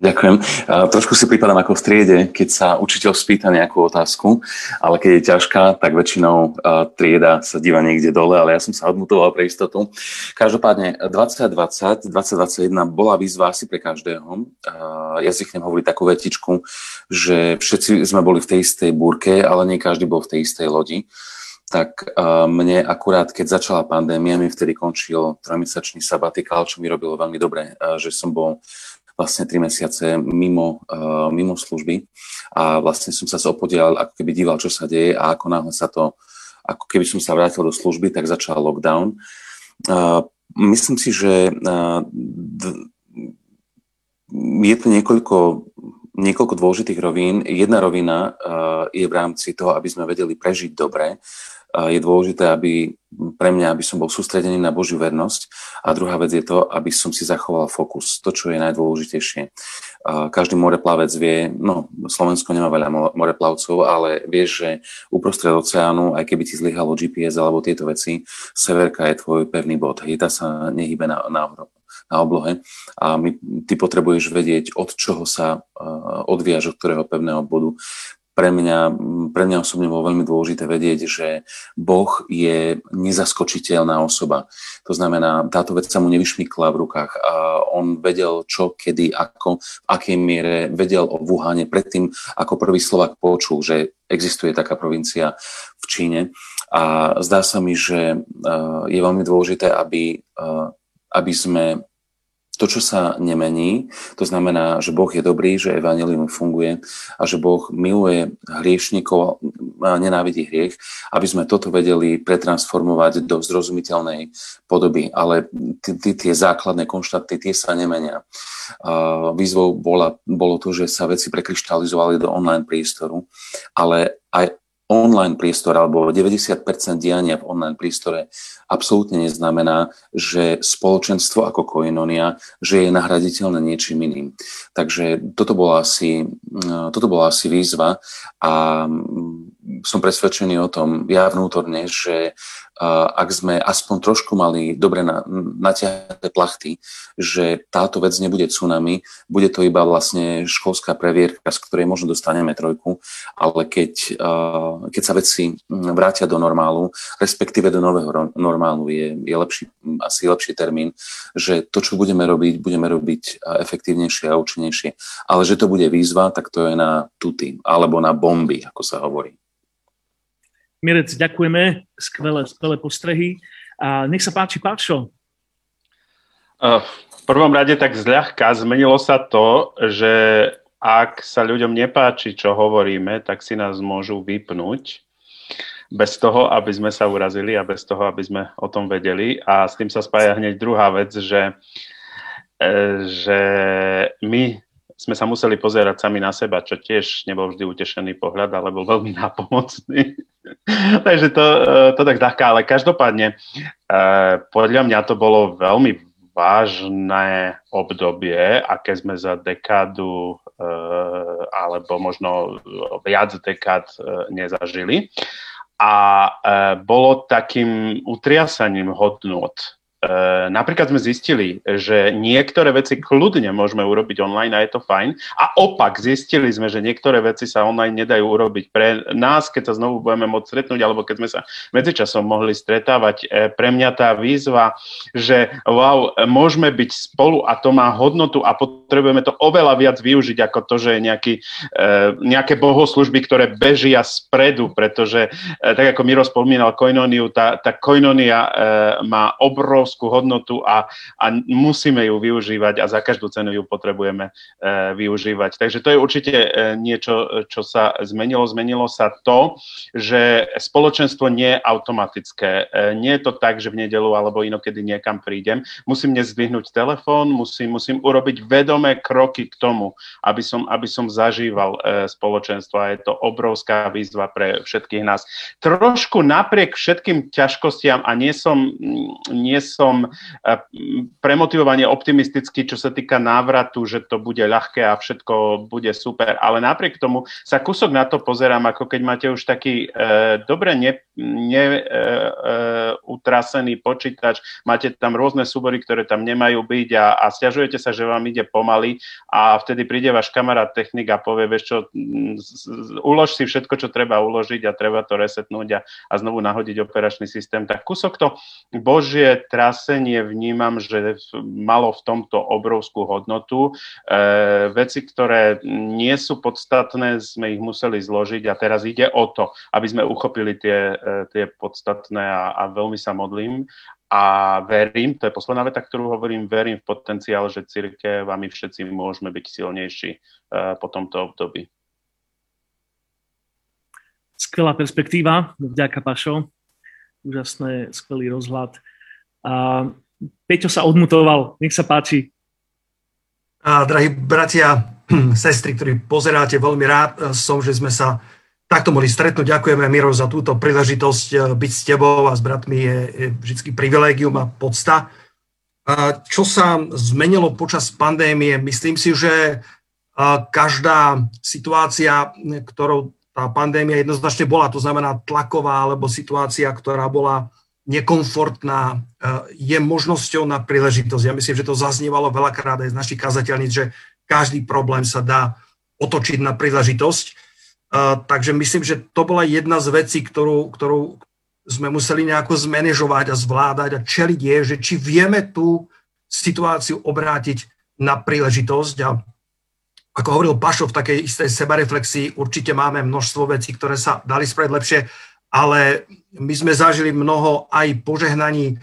Speaker 5: Ďakujem. Trošku si prípadám ako v striede, keď sa učiteľ spýta nejakú otázku, ale keď je ťažká, tak väčšinou trieda sa díva niekde dole, ale ja som sa odmutoval pre istotu. Každopádne 2020, 2021 bola výzva asi pre každého. Uh, ja zvyknem hovoriť takú vetičku, že všetci sme boli v tej istej búrke, ale nie každý bol v tej istej lodi tak uh, mne akurát, keď začala pandémia, mi vtedy končil trojmesačný sabatikál, čo mi robilo veľmi dobre, uh, že som bol vlastne tri mesiace mimo, uh, mimo služby a vlastne som sa opodial, ako keby díval, čo sa deje a ako náhle sa to, ako keby som sa vrátil do služby, tak začal lockdown. Myslím si, že je tu niekoľko, niekoľko dôležitých rovín. Jedna rovina je v rámci toho, aby sme vedeli prežiť dobre je dôležité, aby pre mňa, aby som bol sústredený na Božiu vernosť. A druhá vec je to, aby som si zachoval fokus, to, čo je najdôležitejšie. Každý moreplavec vie, no Slovensko nemá veľa moreplavcov, ale vieš, že uprostred oceánu, aj keby ti zlyhalo GPS alebo tieto veci, severka je tvoj pevný bod. Tá sa nehybe na, na, na oblohe a my, ty potrebuješ vedieť, od čoho sa uh, odviaž, od ktorého pevného bodu pre mňa, pre mňa osobne bolo veľmi dôležité vedieť, že Boh je nezaskočiteľná osoba. To znamená, táto vec sa mu nevyšmykla v rukách. A on vedel, čo, kedy, ako, v akej miere, vedel o Wuhane predtým, ako prvý Slovak počul, že existuje taká provincia v Číne. A zdá sa mi, že je veľmi dôležité, aby, aby sme to, čo sa nemení, to znamená, že Boh je dobrý, že evanelium funguje a že Boh miluje hriešnikov a nenávidí hriech, aby sme toto vedeli pretransformovať do zrozumiteľnej podoby. Ale tie základné konštaty, tie sa nemenia. Výzvou bola, bolo to, že sa veci prekryštalizovali do online priestoru, ale aj online priestor alebo 90% diania v online priestore absolútne neznamená, že spoločenstvo ako koinonia, že je nahraditeľné niečím iným. Takže toto bola asi, toto bola asi výzva a som presvedčený o tom ja vnútorne, že ak sme aspoň trošku mali dobre natiahnuté plachty, že táto vec nebude tsunami, bude to iba vlastne školská previerka, z ktorej možno dostaneme trojku, ale keď, keď sa veci vrátia do normálu, respektíve do nového normálu je, je lepší, asi lepší termín, že to, čo budeme robiť, budeme robiť efektívnejšie a účinnejšie. Ale že to bude výzva, tak to je na tuty, alebo na bomby, ako sa hovorí.
Speaker 1: Mirec, ďakujeme, skvelé, skvelé postrehy. A nech sa páči, Páčo.
Speaker 6: V prvom rade tak zľahka zmenilo sa to, že ak sa ľuďom nepáči, čo hovoríme, tak si nás môžu vypnúť bez toho, aby sme sa urazili a bez toho, aby sme o tom vedeli. A s tým sa spája hneď druhá vec, že, e, že my sme sa museli pozerať sami na seba, čo tiež nebol vždy utešený pohľad, ale bol veľmi nápomocný. Takže to, e, to tak ľahká, ale každopádne e, podľa mňa to bolo veľmi vážne obdobie, aké sme za dekádu e, alebo možno viac dekád nezažili. A bolo takým utriasaním hodnot napríklad sme zistili, že niektoré veci kľudne môžeme urobiť online a je to fajn. A opak, zistili sme, že niektoré veci sa online nedajú urobiť. Pre nás, keď sa znovu budeme môcť stretnúť, alebo keď sme sa medzičasom mohli stretávať, pre mňa tá výzva, že wow, môžeme byť spolu a to má hodnotu a potrebujeme to oveľa viac využiť ako to, že je nejaký, nejaké bohoslužby, ktoré bežia spredu, pretože tak ako Miro spomínal koinoniu, tá, tá koinonia má obrovskú hodnotu a, a musíme ju využívať a za každú cenu ju potrebujeme e, využívať. Takže to je určite e, niečo, čo sa zmenilo. Zmenilo sa to, že spoločenstvo nie je automatické. E, nie je to tak, že v nedelu alebo inokedy niekam prídem. Musím nezdvihnúť telefón, musím, musím urobiť vedomé kroky k tomu, aby som, aby som zažíval spoločenstvo a je to obrovská výzva pre všetkých nás. Trošku napriek všetkým ťažkostiam a nie som nie som eh, premotivovanie optimistický, čo sa týka návratu, že to bude ľahké a všetko bude super, ale napriek tomu sa kusok na to pozerám, ako keď máte už taký e, dobre neutrasený ne, e, e, počítač, máte tam rôzne súbory, ktoré tam nemajú byť a, a stiažujete sa, že vám ide pomaly a vtedy príde váš kamarát technik a povie, vieš čo, ulož si všetko, čo treba uložiť a treba to resetnúť a, a znovu nahodiť operačný systém, tak kusok to božie Božie trasenie vnímam, že malo v tomto obrovskú hodnotu. E, veci, ktoré nie sú podstatné, sme ich museli zložiť a teraz ide o to, aby sme uchopili tie, e, tie podstatné a, a veľmi sa modlím. A verím, to je posledná veta, ktorú hovorím, verím v potenciál, že církev a my všetci môžeme byť silnejší e, po tomto období.
Speaker 1: Skvelá perspektíva, vďaka Pašo. Úžasné, skvelý rozhľad. A Peťo sa odmutoval, nech sa páči.
Speaker 7: A, drahí bratia, sestry, ktorí pozeráte, veľmi rád e, som, že sme sa takto mohli stretnúť. Ďakujeme, Miro, za túto príležitosť e, byť s tebou a s bratmi je, je vždy privilégium a podsta. A čo sa zmenilo počas pandémie? Myslím si, že e, každá situácia, ktorou tá pandémia jednoznačne bola, to znamená tlaková alebo situácia, ktorá bola nekomfortná, e, je možnosťou na príležitosť. Ja myslím, že to zaznievalo veľakrát aj z našich kazateľníc, že každý problém sa dá otočiť na príležitosť. E, takže myslím, že to bola jedna z vecí, ktorú, ktorú sme museli nejako zmanéžovať a zvládať a čeliť je, že či vieme tú situáciu obrátiť na príležitosť a ako hovoril Pašo v takej istej sebareflexii, určite máme množstvo vecí, ktoré sa dali spraviť lepšie, ale my sme zažili mnoho aj požehnaní.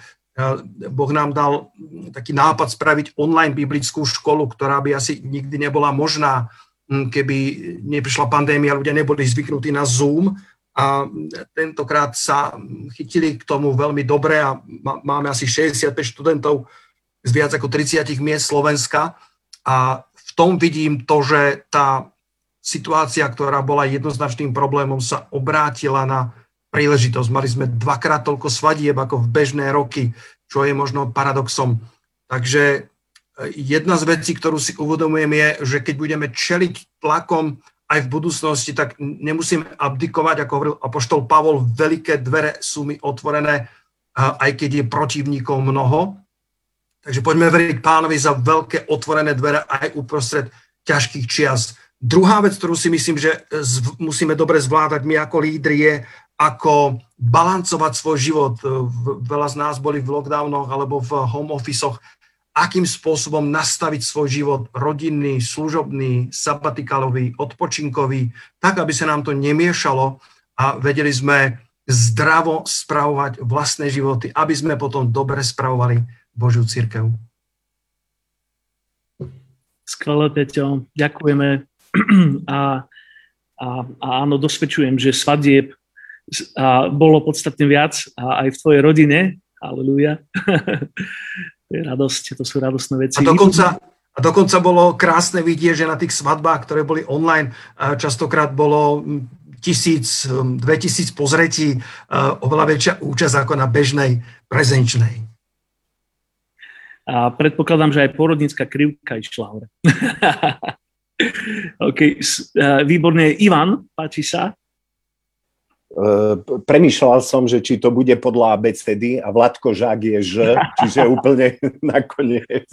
Speaker 7: Boh nám dal taký nápad spraviť online biblickú školu, ktorá by asi nikdy nebola možná, hm, keby neprišla pandémia, ľudia neboli zvyknutí na Zoom a tentokrát sa chytili k tomu veľmi dobre a máme asi 65 študentov z viac ako 30 miest Slovenska a v tom vidím to, že tá situácia, ktorá bola jednoznačným problémom, sa obrátila na príležitosť. Mali sme dvakrát toľko svadieb ako v bežné roky, čo je možno paradoxom. Takže e, jedna z vecí, ktorú si uvedomujem, je, že keď budeme čeliť tlakom aj v budúcnosti, tak nemusíme abdikovať, ako hovoril apoštol Pavol, veľké dvere sú mi otvorené, aj keď je protivníkov mnoho. Takže poďme veriť pánovi za veľké otvorené dvere aj uprostred ťažkých čias. Druhá vec, ktorú si myslím, že musíme dobre zvládať my ako lídri, je ako balancovať svoj život. Veľa z nás boli v lockdownoch alebo v home officeoch. Akým spôsobom nastaviť svoj život rodinný, služobný, sabatikalový, odpočinkový, tak, aby sa nám to nemiešalo a vedeli sme zdravo spravovať vlastné životy, aby sme potom dobre spravovali Božiu církev.
Speaker 1: Skvelé, Peťo, ďakujeme. A, a, a áno, dosvedčujem, že svadieb a bolo podstatne viac a aj v tvojej rodine. Aleluja. to je radosť, to sú radostné veci.
Speaker 7: A dokonca, a dokonca bolo krásne vidieť, že na tých svadbách, ktoré boli online, častokrát bolo tisíc, dve tisíc pozretí, oveľa väčšia účasť ako na bežnej prezenčnej.
Speaker 1: A predpokladám, že aj porodnická krivka išla OK, výborne. Ivan, páči sa?
Speaker 8: Premýšľal som, že či to bude podľa ABCD a Vladko Žák je Ž, čiže úplne nakoniec.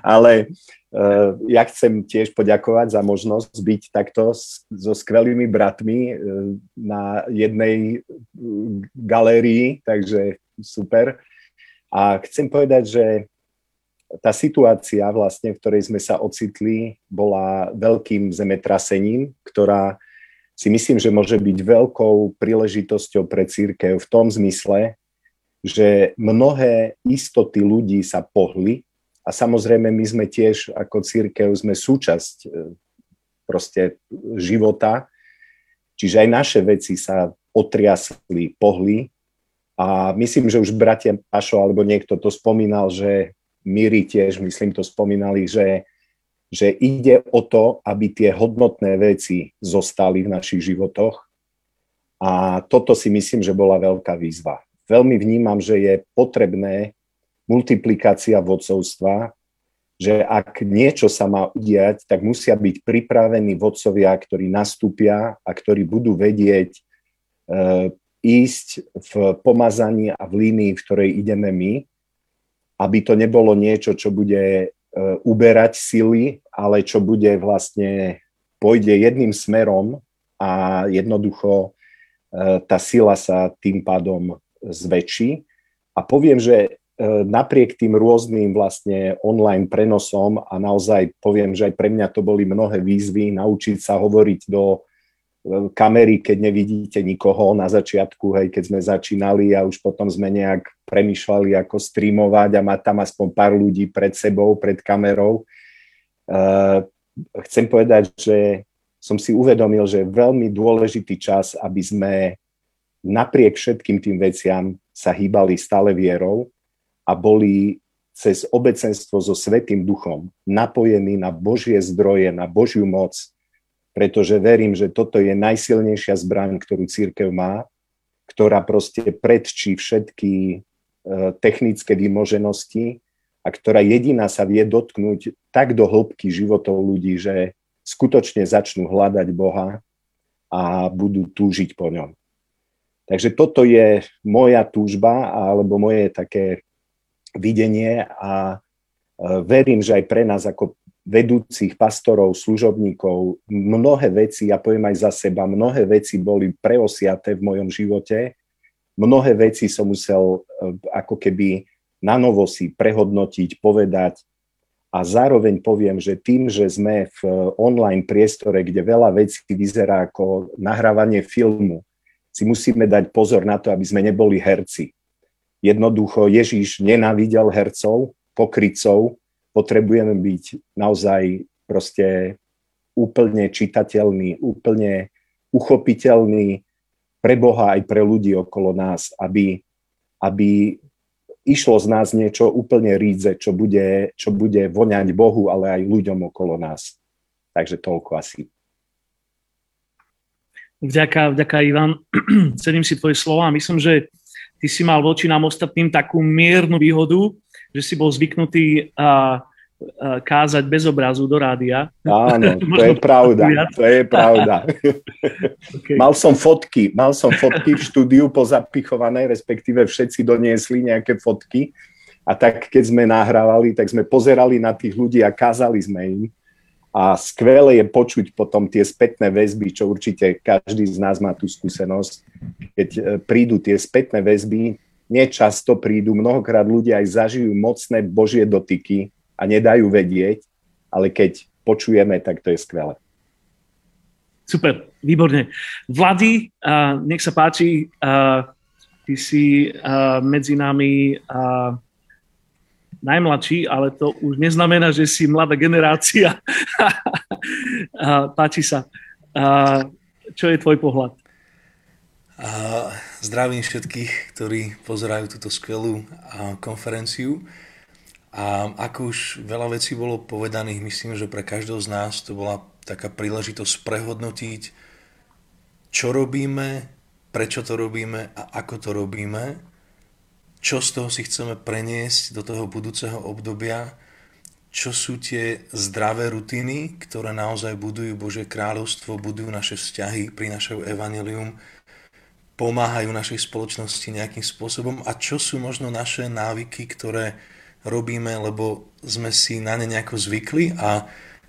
Speaker 8: Ale uh, ja chcem tiež poďakovať za možnosť byť takto so skvelými bratmi uh, na jednej galérii, takže super. A chcem povedať, že tá situácia vlastne, v ktorej sme sa ocitli, bola veľkým zemetrasením, ktorá si myslím, že môže byť veľkou príležitosťou pre církev v tom zmysle, že mnohé istoty ľudí sa pohli a samozrejme my sme tiež ako církev sme súčasť e, proste života, čiže aj naše veci sa otriasli, pohli a myslím, že už bratia Pašo alebo niekto to spomínal, že Miri tiež, myslím, to spomínali, že že ide o to, aby tie hodnotné veci zostali v našich životoch. A toto si myslím, že bola veľká výzva. Veľmi vnímam, že je potrebné multiplikácia vodcovstva, že ak niečo sa má udiať, tak musia byť pripravení vodcovia, ktorí nastúpia a ktorí budú vedieť e, ísť v pomazaní a v línii, v ktorej ideme my, aby to nebolo niečo, čo bude uberať sily, ale čo bude vlastne, pôjde jedným smerom a jednoducho e, tá sila sa tým pádom zväčší. A poviem, že e, napriek tým rôznym vlastne online prenosom a naozaj poviem, že aj pre mňa to boli mnohé výzvy, naučiť sa hovoriť do kamery, keď nevidíte nikoho na začiatku, hej, keď sme začínali a už potom sme nejak premyšľali, ako streamovať a mať tam aspoň pár ľudí pred sebou, pred kamerou. Uh, chcem povedať, že som si uvedomil, že je veľmi dôležitý čas, aby sme napriek všetkým tým veciam sa hýbali stále vierou a boli cez obecenstvo so Svetým duchom napojení na Božie zdroje, na Božiu moc, pretože verím, že toto je najsilnejšia zbraň, ktorú církev má, ktorá proste predčí všetky e, technické vymoženosti a ktorá jediná sa vie dotknúť tak do hĺbky životov ľudí, že skutočne začnú hľadať Boha a budú túžiť po ňom. Takže toto je moja túžba alebo moje také videnie a e, verím, že aj pre nás ako vedúcich pastorov, služobníkov, mnohé veci, ja poviem aj za seba, mnohé veci boli preosiaté v mojom živote, mnohé veci som musel eh, ako keby na novo si prehodnotiť, povedať a zároveň poviem, že tým, že sme v online priestore, kde veľa vecí vyzerá ako nahrávanie filmu, si musíme dať pozor na to, aby sme neboli herci. Jednoducho Ježíš nenávidel hercov, pokrycov, potrebujeme byť naozaj proste úplne čitateľný, úplne uchopiteľný pre Boha aj pre ľudí okolo nás, aby, aby išlo z nás niečo úplne rídze, čo bude, čo bude voňať Bohu, ale aj ľuďom okolo nás. Takže toľko asi.
Speaker 1: Vďaka, vďaka Ivan. Cením si tvoje slova. Myslím, že ty si mal voči nám ostatným takú miernu výhodu, že si bol zvyknutý uh, kázať bez obrazu do rádia.
Speaker 8: Áno, to je pravda, to je pravda. okay. Mal som fotky, mal som fotky v štúdiu pozapichované, respektíve všetci doniesli nejaké fotky a tak keď sme nahrávali, tak sme pozerali na tých ľudí a kázali sme im. A skvelé je počuť potom tie spätné väzby, čo určite každý z nás má tú skúsenosť. Keď e, prídu tie spätné väzby, nečasto prídu, mnohokrát ľudia aj zažijú mocné Božie dotyky a nedajú vedieť, ale keď počujeme, tak to je skvelé.
Speaker 1: Super, výborne. Vlady, uh, nech sa páči, uh, ty si uh, medzi nami uh, najmladší, ale to už neznamená, že si mladá generácia. uh, páči sa. Uh, čo je tvoj pohľad?
Speaker 9: Uh, zdravím všetkých, ktorí pozerajú túto skvelú konferenciu. A ako už veľa vecí bolo povedaných, myslím, že pre každého z nás to bola taká príležitosť prehodnotiť, čo robíme, prečo to robíme a ako to robíme, čo z toho si chceme preniesť do toho budúceho obdobia, čo sú tie zdravé rutiny, ktoré naozaj budujú Božie kráľovstvo, budujú naše vzťahy, prinašajú evanelium, pomáhajú našej spoločnosti nejakým spôsobom a čo sú možno naše návyky, ktoré robíme, lebo sme si na ne nejako zvykli a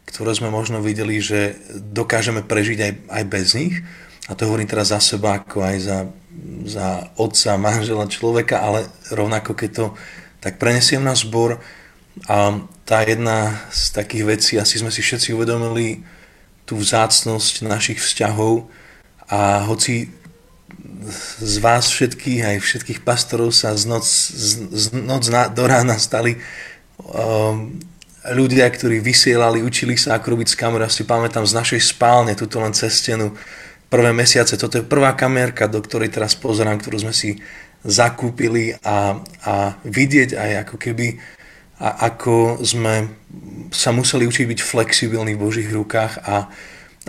Speaker 9: ktoré sme možno videli, že dokážeme prežiť aj, aj bez nich. A to hovorím teraz za seba, ako aj za, za otca, manžela, človeka, ale rovnako keď to tak prenesiem na zbor. A tá jedna z takých vecí, asi sme si všetci uvedomili tú vzácnosť našich vzťahov a hoci z vás všetkých, aj všetkých pastorov sa z noc, z, z noc na, do rána stali um, ľudia, ktorí vysielali, učili sa, ako robiť z kamery. Ja si pamätám z našej spálne, tuto len cez stenu, prvé mesiace. Toto je prvá kamerka, do ktorej teraz pozerám, ktorú sme si zakúpili a, a vidieť aj ako keby, a ako sme sa museli učiť byť flexibilní v Božích rukách a,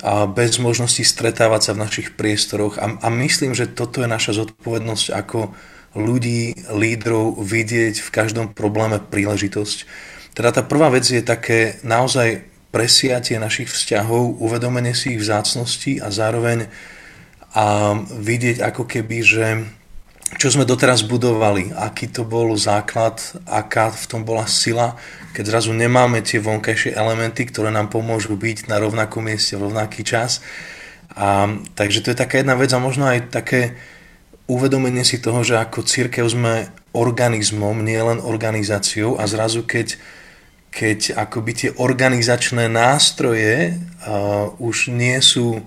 Speaker 9: a bez možnosti stretávať sa v našich priestoroch. A, a myslím, že toto je naša zodpovednosť ako ľudí, lídrov vidieť v každom probléme príležitosť. Teda tá prvá vec je také naozaj presiatie našich vzťahov, uvedomenie si ich vzácnosti a zároveň a vidieť ako keby, že čo sme doteraz budovali, aký to bol základ, aká v tom bola sila, keď zrazu nemáme tie vonkajšie elementy, ktoré nám pomôžu byť na rovnakom mieste v rovnaký čas. A, takže to je taká jedna vec a možno aj také uvedomenie si toho, že ako církev sme organizmom, nie len organizáciou a zrazu keď keď akoby tie organizačné nástroje uh, už nie sú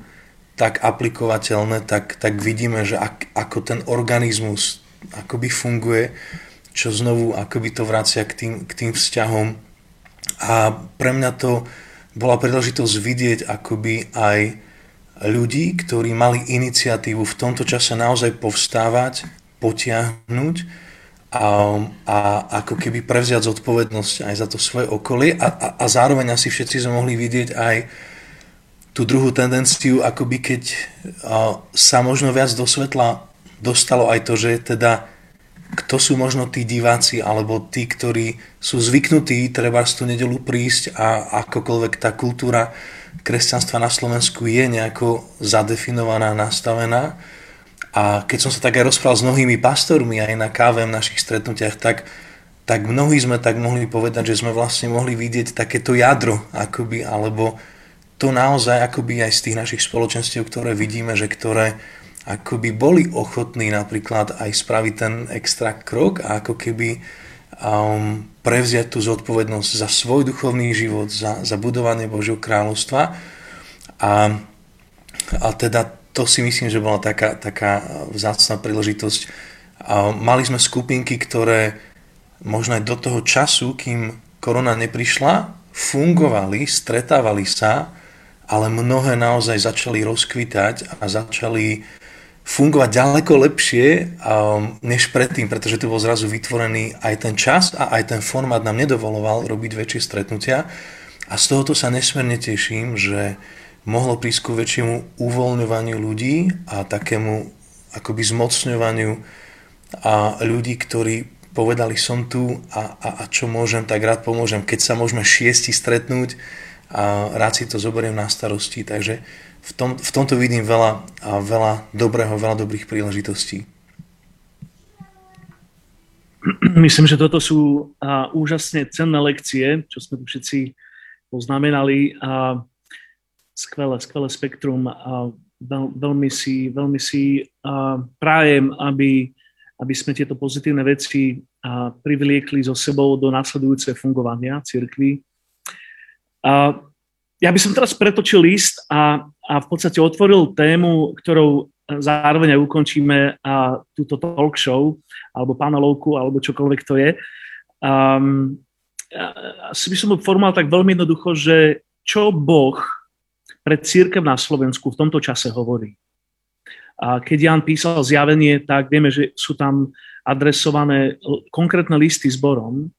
Speaker 9: tak aplikovateľné, tak, tak vidíme, že ak, ako ten organizmus akoby funguje, čo znovu akoby to vracia k tým, k tým vzťahom. A pre mňa to bola príležitosť vidieť akoby aj ľudí, ktorí mali iniciatívu v tomto čase naozaj povstávať, potiahnuť a, a ako keby prevziať zodpovednosť aj za to svoje okolie a, a, a zároveň asi všetci sme mohli vidieť aj tú druhú tendenciu, akoby keď sa možno viac do svetla dostalo aj to, že teda kto sú možno tí diváci alebo tí, ktorí sú zvyknutí treba z tú nedelu prísť a akokoľvek tá kultúra kresťanstva na Slovensku je nejako zadefinovaná, nastavená, a keď som sa tak aj rozprával s mnohými pastormi aj na káve v našich stretnutiach, tak, tak mnohí sme tak mohli povedať, že sme vlastne mohli vidieť takéto jadro, akoby, alebo to naozaj akoby aj z tých našich spoločenstiev, ktoré vidíme, že ktoré akoby boli ochotní napríklad aj spraviť ten extra krok a ako keby um, prevziať tú zodpovednosť za svoj duchovný život, za, za budovanie Božieho kráľovstva. A, a teda to si myslím, že bola taká, taká vzácná príležitosť. A mali sme skupinky, ktoré možno aj do toho času, kým korona neprišla, fungovali, stretávali sa, ale mnohé naozaj začali rozkvitať a začali fungovať ďaleko lepšie um, než predtým, pretože tu bol zrazu vytvorený aj ten čas a aj ten formát nám nedovoloval robiť väčšie stretnutia. A z tohoto sa nesmierne teším, že mohlo prísť ku väčšiemu uvoľňovaniu ľudí a takému akoby zmocňovaniu a ľudí, ktorí povedali som tu a, a, a čo môžem, tak rád pomôžem. Keď sa môžeme šiesti stretnúť a rád si to zoberiem na starosti. Takže v, tom, v tomto vidím veľa, veľa dobrého, veľa dobrých príležitostí.
Speaker 1: Myslím, že toto sú a, úžasne cenné lekcie, čo sme tu všetci poznamenali. A skvelé, skvelé spektrum a veľ, veľmi si, veľmi si a, prajem, aby, aby sme tieto pozitívne veci a, privliekli so sebou do následujúceho fungovania cirkvi. A, ja by som teraz pretočil list a, a v podstate otvoril tému, ktorou zároveň aj ukončíme a, túto talk show, alebo panelovku, alebo čokoľvek to je. Um, asi by som formoval tak veľmi jednoducho, že čo Boh pre církev na Slovensku v tomto čase hovorí. A keď Jan písal zjavenie, tak vieme, že sú tam adresované konkrétne listy zborom.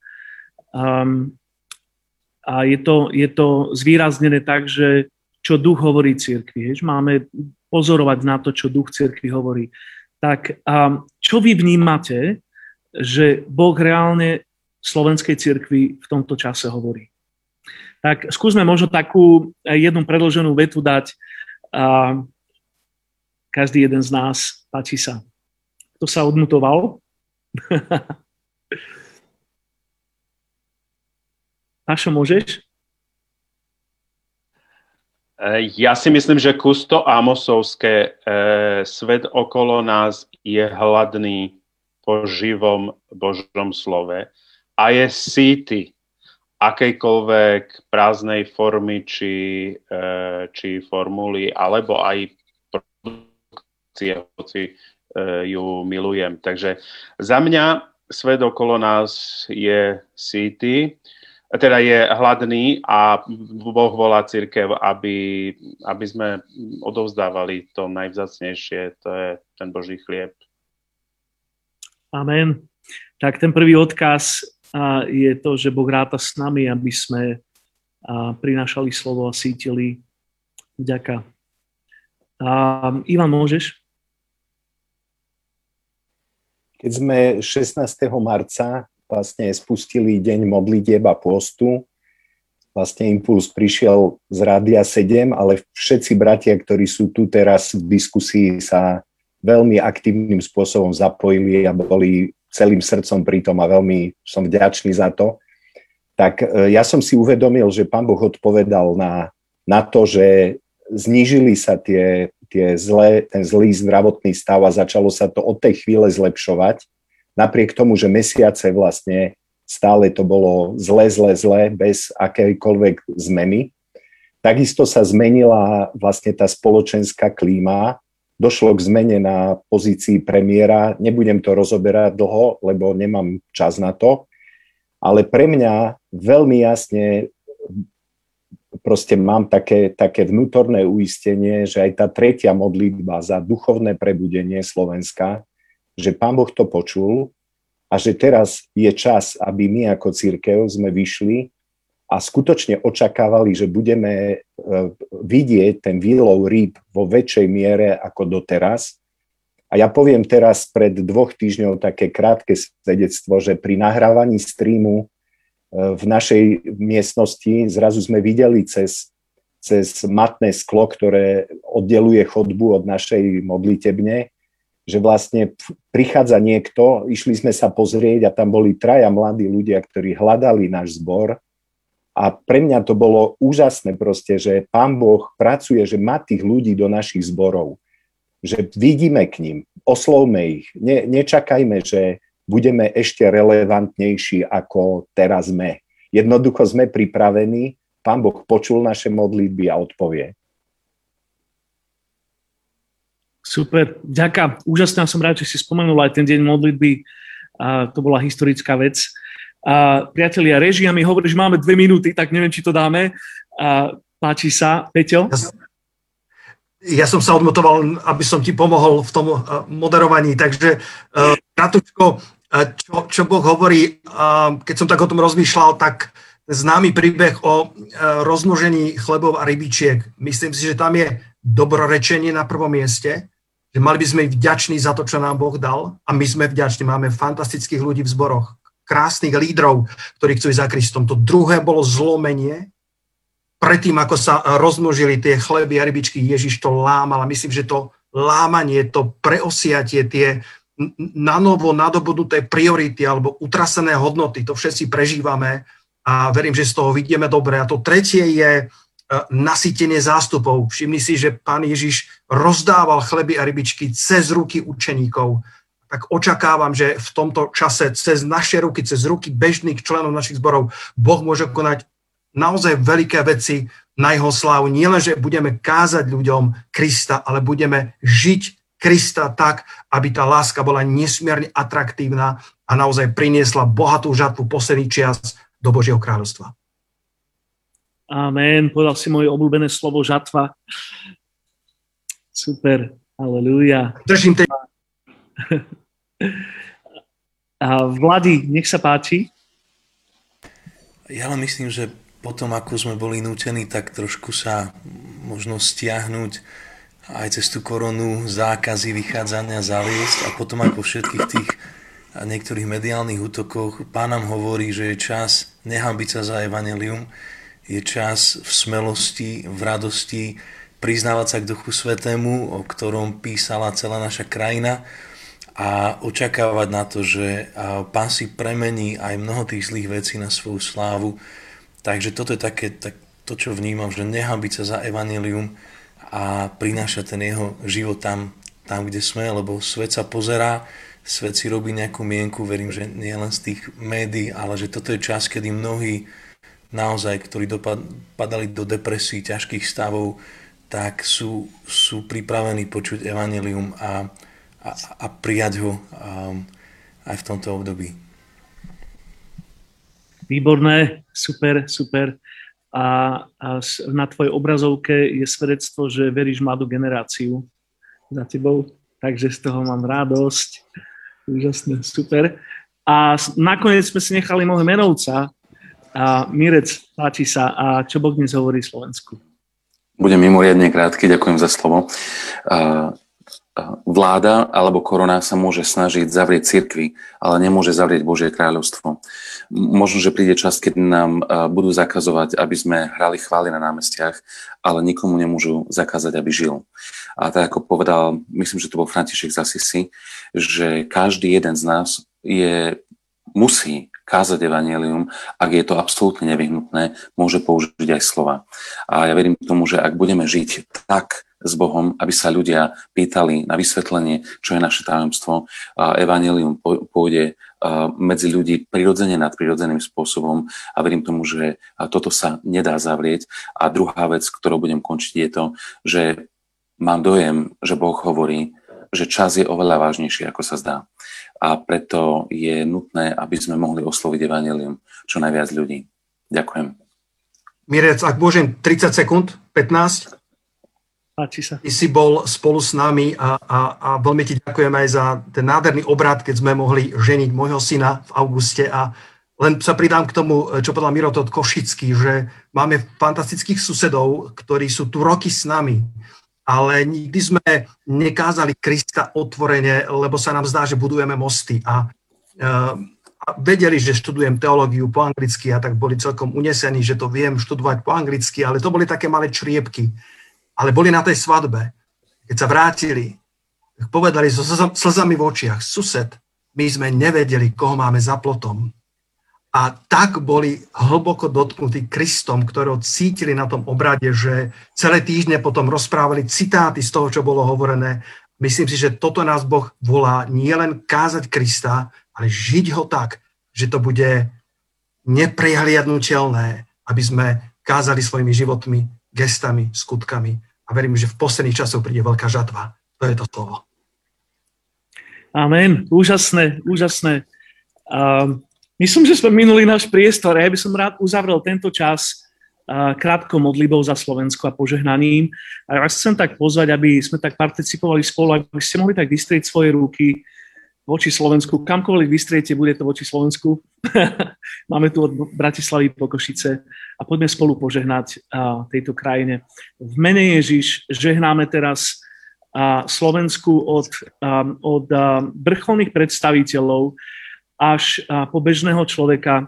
Speaker 1: Um, a je to, je to zvýraznené tak, že čo duch hovorí církvi. Máme pozorovať na to, čo duch církvi hovorí. Tak um, čo vy vnímate, že Boh reálne slovenskej církvi v tomto čase hovorí? tak skúsme možno takú jednu predloženú vetu dať a každý jeden z nás Páči sa. Kto sa odmutoval? Pašo, môžeš?
Speaker 6: E, ja si myslím, že kusto Amosovské, e, svet okolo nás je hladný po živom Božom slove a je síty akejkoľvek prázdnej formy či, e, či formuly, alebo aj produkcie, hoci e, ju milujem. Takže za mňa svet okolo nás je síty, teda je hladný a Boh volá církev, aby, aby sme odovzdávali to najvzácnejšie, to je ten Boží chlieb.
Speaker 1: Amen. Tak ten prvý odkaz je to, že Boh ráta s nami, aby sme prinášali slovo a sítili. Ďaká. Ivan, môžeš?
Speaker 8: Keď sme 16. marca vlastne spustili deň modlitieb a postu, vlastne impuls prišiel z Rádia 7, ale všetci bratia, ktorí sú tu teraz v diskusii, sa veľmi aktívnym spôsobom zapojili a boli celým srdcom pri tom a veľmi som vďačný za to, tak e, ja som si uvedomil, že pán Boh odpovedal na, na to, že znížili sa tie, tie zlé, ten zlý zdravotný stav a začalo sa to od tej chvíle zlepšovať. Napriek tomu, že mesiace vlastne stále to bolo zle, zle, zle, bez akejkoľvek zmeny. Takisto sa zmenila vlastne tá spoločenská klíma došlo k zmene na pozícii premiéra. Nebudem to rozoberať dlho, lebo nemám čas na to, ale pre mňa veľmi jasne proste mám také, také vnútorné uistenie, že aj tá tretia modlitba za duchovné prebudenie Slovenska, že Pán Boh to počul a že teraz je čas, aby my ako církev sme vyšli a skutočne očakávali, že budeme e, vidieť ten výlov rýb vo väčšej miere ako doteraz. A ja poviem teraz pred dvoch týždňov také krátke svedectvo, že pri nahrávaní streamu e, v našej miestnosti zrazu sme videli cez, cez matné sklo, ktoré oddeluje chodbu od našej modlitebne, že vlastne prichádza niekto, išli sme sa pozrieť a tam boli traja mladí ľudia, ktorí hľadali náš zbor a pre mňa to bolo úžasné proste, že pán Boh pracuje, že má tých ľudí do našich zborov. Že vidíme k ním, oslovme ich. Ne, nečakajme, že budeme ešte relevantnejší, ako teraz sme. Jednoducho sme pripravení, pán Boh počul naše modlitby a odpovie.
Speaker 1: Super, ďaká. Úžasná som rád, že si spomenul aj ten deň modlitby. A to bola historická vec. A priatelia, režia mi hovorí, že máme dve minúty, tak neviem, či to dáme. A páči sa. Peťo?
Speaker 7: Ja, ja som sa odmotoval, aby som ti pomohol v tom eh, moderovaní, takže uh, kratučko, uh, čo, čo Boh hovorí, keď som tak o tom rozmýšľal, tak známy príbeh o rozmnožení chlebov a rybičiek. Myslím si, že tam je dobrorečenie na prvom mieste, že mali by sme byť vďační za to, čo nám Boh dal a my sme vďační. Máme fantastických ľudí v zboroch krásnych lídrov, ktorí chcú ísť za Kristom. To druhé bolo zlomenie. Predtým, ako sa rozmnožili tie chleby a rybičky, Ježiš to lámal a myslím, že to lámanie, to preosiatie, tie na novo nadobudnuté priority alebo utrasené hodnoty, to všetci prežívame a verím, že z toho vidíme dobre. A to tretie je nasytenie zástupov. Všimni si, že pán Ježiš rozdával chleby a rybičky cez ruky učeníkov tak očakávam, že v tomto čase cez naše ruky, cez ruky bežných členov našich zborov Boh môže konať naozaj veľké veci na jeho slávu. Nielen, že budeme kázať ľuďom Krista, ale budeme žiť Krista tak, aby tá láska bola nesmierne atraktívna a naozaj priniesla bohatú žatvu posledný čas do Božieho kráľovstva.
Speaker 1: Amen. Povedal si moje obľúbené slovo žatva. Super. Aleluja.
Speaker 7: Držím tej...
Speaker 1: A Vlady, nech sa páči.
Speaker 9: Ja len myslím, že potom, ako sme boli nútení tak trošku sa možno stiahnuť aj cez tú koronu zákazy vychádzania zaviesť a potom aj po všetkých tých niektorých mediálnych útokoch pán nám hovorí, že je čas nehambiť sa za evanelium, je čas v smelosti, v radosti priznávať sa k Duchu Svetému, o ktorom písala celá naša krajina a očakávať na to, že Pán si premení aj mnoho tých zlých vecí na svoju slávu. Takže toto je také, tak, to, čo vnímam, že nehambiť sa za evanelium a prinášať ten jeho život tam, tam, kde sme, lebo svet sa pozerá, svet si robí nejakú mienku, verím, že nie len z tých médií, ale že toto je čas, kedy mnohí naozaj, ktorí dopadali do depresí, ťažkých stavov, tak sú, sú pripravení počuť evanelium a, a, a prijať ho um, aj v tomto období.
Speaker 1: Výborné, super, super. A, a na tvojej obrazovke je svedectvo, že veríš mladú generáciu za tebou, takže z toho mám radosť. Úžasné, super. A nakoniec sme si nechali mohli menovca. A Mirec, páči sa. A čo Boh dnes hovorí Slovensku?
Speaker 5: Budem mimoriadne krátky, ďakujem za slovo vláda alebo korona sa môže snažiť zavrieť cirkvy, ale nemôže zavrieť Božie kráľovstvo. Možno, že príde čas, keď nám budú zakazovať, aby sme hrali chvály na námestiach, ale nikomu nemôžu zakázať, aby žil. A tak ako povedal, myslím, že to bol František z Asisi, že každý jeden z nás je, musí kázať evanelium, ak je to absolútne nevyhnutné, môže použiť aj slova. A ja verím tomu, že ak budeme žiť tak, s Bohom, aby sa ľudia pýtali na vysvetlenie, čo je naše tajomstvo. Evangelium pôjde medzi ľudí prirodzene nad prirodzeným spôsobom a verím tomu, že toto sa nedá zavrieť. A druhá vec, ktorou budem končiť, je to, že mám dojem, že Boh hovorí, že čas je oveľa vážnejší, ako sa zdá. A preto je nutné, aby sme mohli osloviť Evangelium čo najviac ľudí. Ďakujem.
Speaker 7: Mirec, ak môžem, 30 sekúnd, 15.
Speaker 1: Páči sa.
Speaker 7: Ty si bol spolu s nami a, a, a veľmi ti ďakujem aj za ten nádherný obrad, keď sme mohli ženiť môjho syna v auguste a len sa pridám k tomu, čo povedal Miro Košický, že máme fantastických susedov, ktorí sú tu roky s nami, ale nikdy sme nekázali Krista otvorene, lebo sa nám zdá, že budujeme mosty a, a vedeli, že študujem teológiu po anglicky a tak boli celkom unesení, že to viem študovať po anglicky, ale to boli také malé čriepky ale boli na tej svadbe. Keď sa vrátili, povedali so slzami v očiach, sused, my sme nevedeli, koho máme za plotom. A tak boli hlboko dotknutí Kristom, ktorého cítili na tom obrade, že celé týždne potom rozprávali citáty z toho, čo bolo hovorené. Myslím si, že toto nás Boh volá nielen kázať Krista, ale žiť ho tak, že to bude neprehliadnutelné, aby sme kázali svojimi životmi gestami, skutkami. A verím, že v posledných časoch príde veľká žatva. To je to slovo.
Speaker 1: Amen. Úžasné, úžasné. Uh, myslím, že sme minuli náš priestor. Ja by som rád uzavrel tento čas krátkou modlibou za Slovensko a požehnaním. A ja vás chcem tak pozvať, aby sme tak participovali spolu, aby ste mohli tak vystrieť svoje ruky voči Slovensku. Kamkoľvek vystriete, bude to voči Slovensku. Máme tu od Bratislavy po Košice a poďme spolu požehnať a, tejto krajine. V mene Ježiš žehnáme teraz a, Slovensku od, a, od a, vrcholných predstaviteľov až po bežného človeka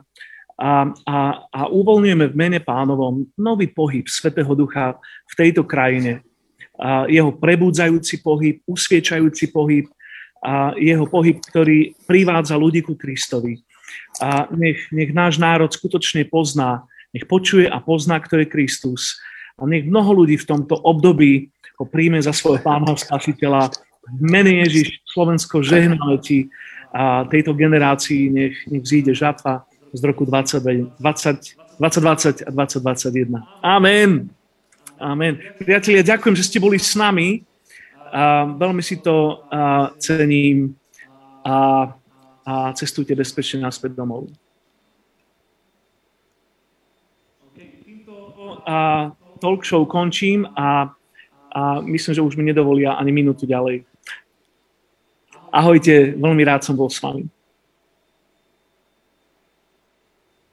Speaker 1: a, a, a uvoľňujeme v mene pánovom nový pohyb Svetého Ducha v tejto krajine. A jeho prebudzajúci pohyb, usviečajúci pohyb, a jeho pohyb, ktorý privádza ľudí ku Kristovi. A nech, nech náš národ skutočne pozná nech počuje a pozná, kto je Kristus. A nech mnoho ľudí v tomto období ho príjme za svojho pána spasiteľa. V mene Ježiš Slovensko žehnáme ti a tejto generácii nech, nech zíde žatva z roku 20, 20, 2020 a 2021. Amen. Amen. Priatelia, ďakujem, že ste boli s nami. A veľmi si to a, cením a, a cestujte bezpečne naspäť domov. a talk show končím a, a myslím, že už mi nedovolia ani minútu ďalej. Ahojte, veľmi rád som bol s vami.